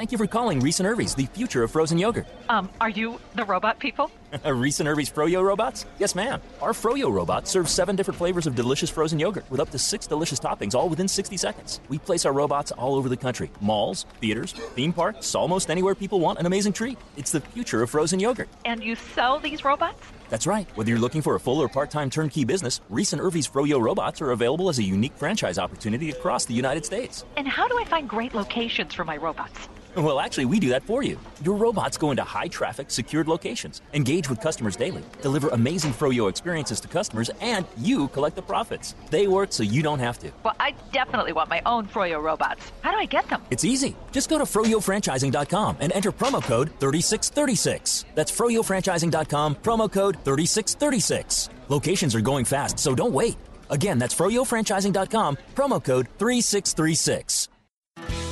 Thank you for calling Reis and Irvy's, the future of frozen yogurt. Um, are you the robot people? Reis and Irvy's Froyo robots? Yes, ma'am. Our Froyo robot serves seven different flavors of delicious frozen yogurt with up to six delicious toppings, all within 60 seconds. We place our robots all over the country malls, theaters, theme parks, almost anywhere people want an amazing treat. It's the future of frozen yogurt. And you sell these robots? That's right. Whether you're looking for a full or part time turnkey business, Reis and Irvy's Froyo robots are available as a unique franchise opportunity across the United States. And how do I find great locations for my robots? Well, actually, we do that for you. Your robots go into high traffic, secured locations, engage with customers daily, deliver amazing Froyo experiences to customers, and you collect the profits. They work so you don't have to. Well, I definitely want my own Froyo robots. How do I get them? It's easy. Just go to froyofranchising.com and enter promo code 3636. That's froyofranchising.com, promo code 3636. Locations are going fast, so don't wait. Again, that's froyofranchising.com, promo code 3636.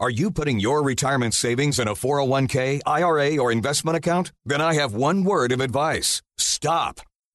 Are you putting your retirement savings in a 401k, IRA, or investment account? Then I have one word of advice stop.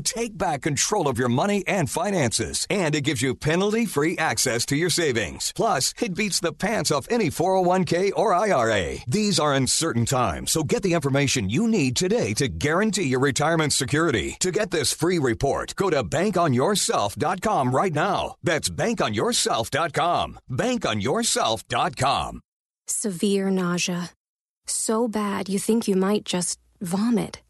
take back control of your money and finances, and it gives you penalty free access to your savings. Plus, it beats the pants off any 401k or IRA. These are uncertain times, so get the information you need today to guarantee your retirement security. To get this free report, go to bankonyourself.com right now. That's bankonyourself.com. Bankonyourself.com. Severe nausea. So bad you think you might just vomit.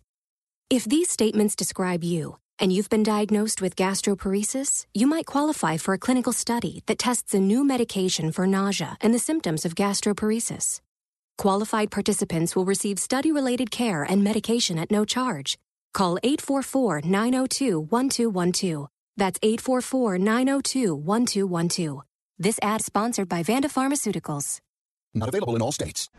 If these statements describe you, and you've been diagnosed with gastroparesis, you might qualify for a clinical study that tests a new medication for nausea and the symptoms of gastroparesis. Qualified participants will receive study related care and medication at no charge. Call 844 902 1212. That's 844 902 1212. This ad sponsored by Vanda Pharmaceuticals. Not available in all states.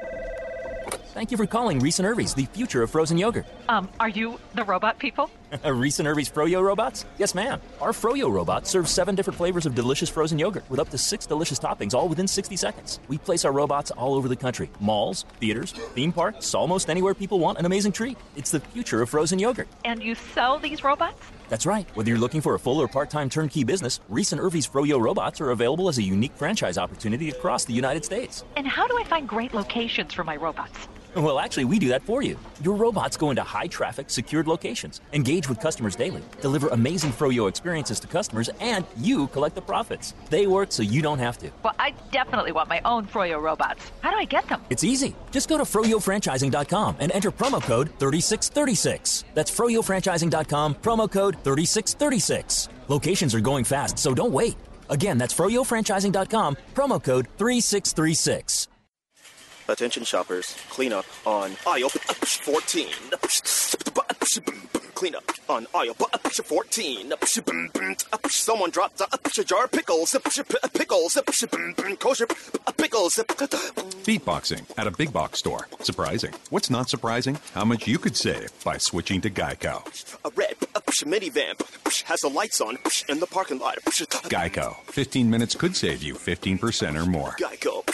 Thank you for calling Reis and Irvy's, the future of frozen yogurt. Um, are you the robot people? Reis and Irvy's Froyo robots? Yes, ma'am. Our Froyo robots serve seven different flavors of delicious frozen yogurt with up to six delicious toppings, all within 60 seconds. We place our robots all over the country malls, theaters, theme parks, almost anywhere people want an amazing treat. It's the future of frozen yogurt. And you sell these robots? That's right. Whether you're looking for a full or part time turnkey business, Reis and Irvy's Froyo robots are available as a unique franchise opportunity across the United States. And how do I find great locations for my robots? Well, actually, we do that for you. Your robots go into high traffic, secured locations, engage with customers daily, deliver amazing Froyo experiences to customers, and you collect the profits. They work so you don't have to. Well, I definitely want my own Froyo robots. How do I get them? It's easy. Just go to froyofranchising.com and enter promo code 3636. That's froyofranchising.com, promo code 3636. Locations are going fast, so don't wait. Again, that's froyofranchising.com, promo code 3636. Attention shoppers, clean up on aisle 14. Clean up on aisle 14. Someone dropped a jar of pickles. Pickles. Kosher pickles. Beatboxing at a big box store. Surprising. What's not surprising? How much you could save by switching to Geico. A red minivan has the lights on in the parking lot. Geico. 15 minutes could save you 15% or more. Geico.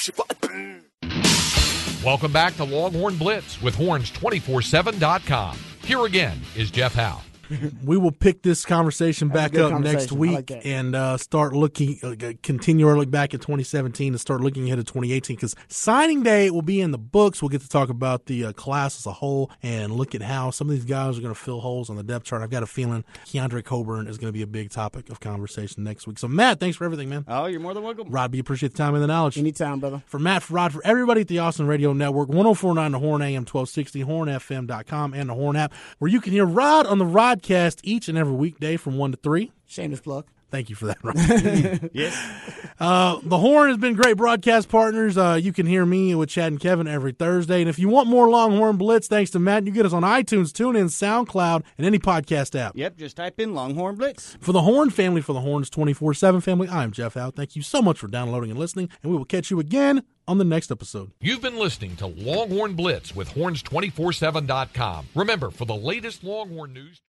Welcome back to Longhorn Blitz with horns247.com. Here again is Jeff Howe. we will pick this conversation That's back up next conversation. I week like and uh, start looking, uh, continue our look back at 2017 and start looking ahead to 2018 because signing day will be in the books. We'll get to talk about the uh, class as a whole and look at how some of these guys are going to fill holes on the depth chart. I've got a feeling Keondre Coburn is going to be a big topic of conversation next week. So, Matt, thanks for everything, man. Oh, you're more than welcome. Rod, we appreciate the time and the knowledge. Anytime, brother. For Matt, for Rod, for everybody at the Austin Radio Network, 1049 The Horn AM 1260, hornfm.com, and the Horn app, where you can hear Rod on the Rodcast each and every weekday from 1 to 3. Shameless plug. Thank you for that, Rod. yes. Uh, the Horn has been great broadcast partners. Uh, you can hear me with Chad and Kevin every Thursday. And if you want more Longhorn Blitz, thanks to Matt, you get us on iTunes, TuneIn, SoundCloud, and any podcast app. Yep, just type in Longhorn Blitz. For the Horn family, for the Horns 24 7 family, I'm Jeff Howe. Thank you so much for downloading and listening, and we will catch you again on the next episode. You've been listening to Longhorn Blitz with horns247.com. Remember, for the latest Longhorn news,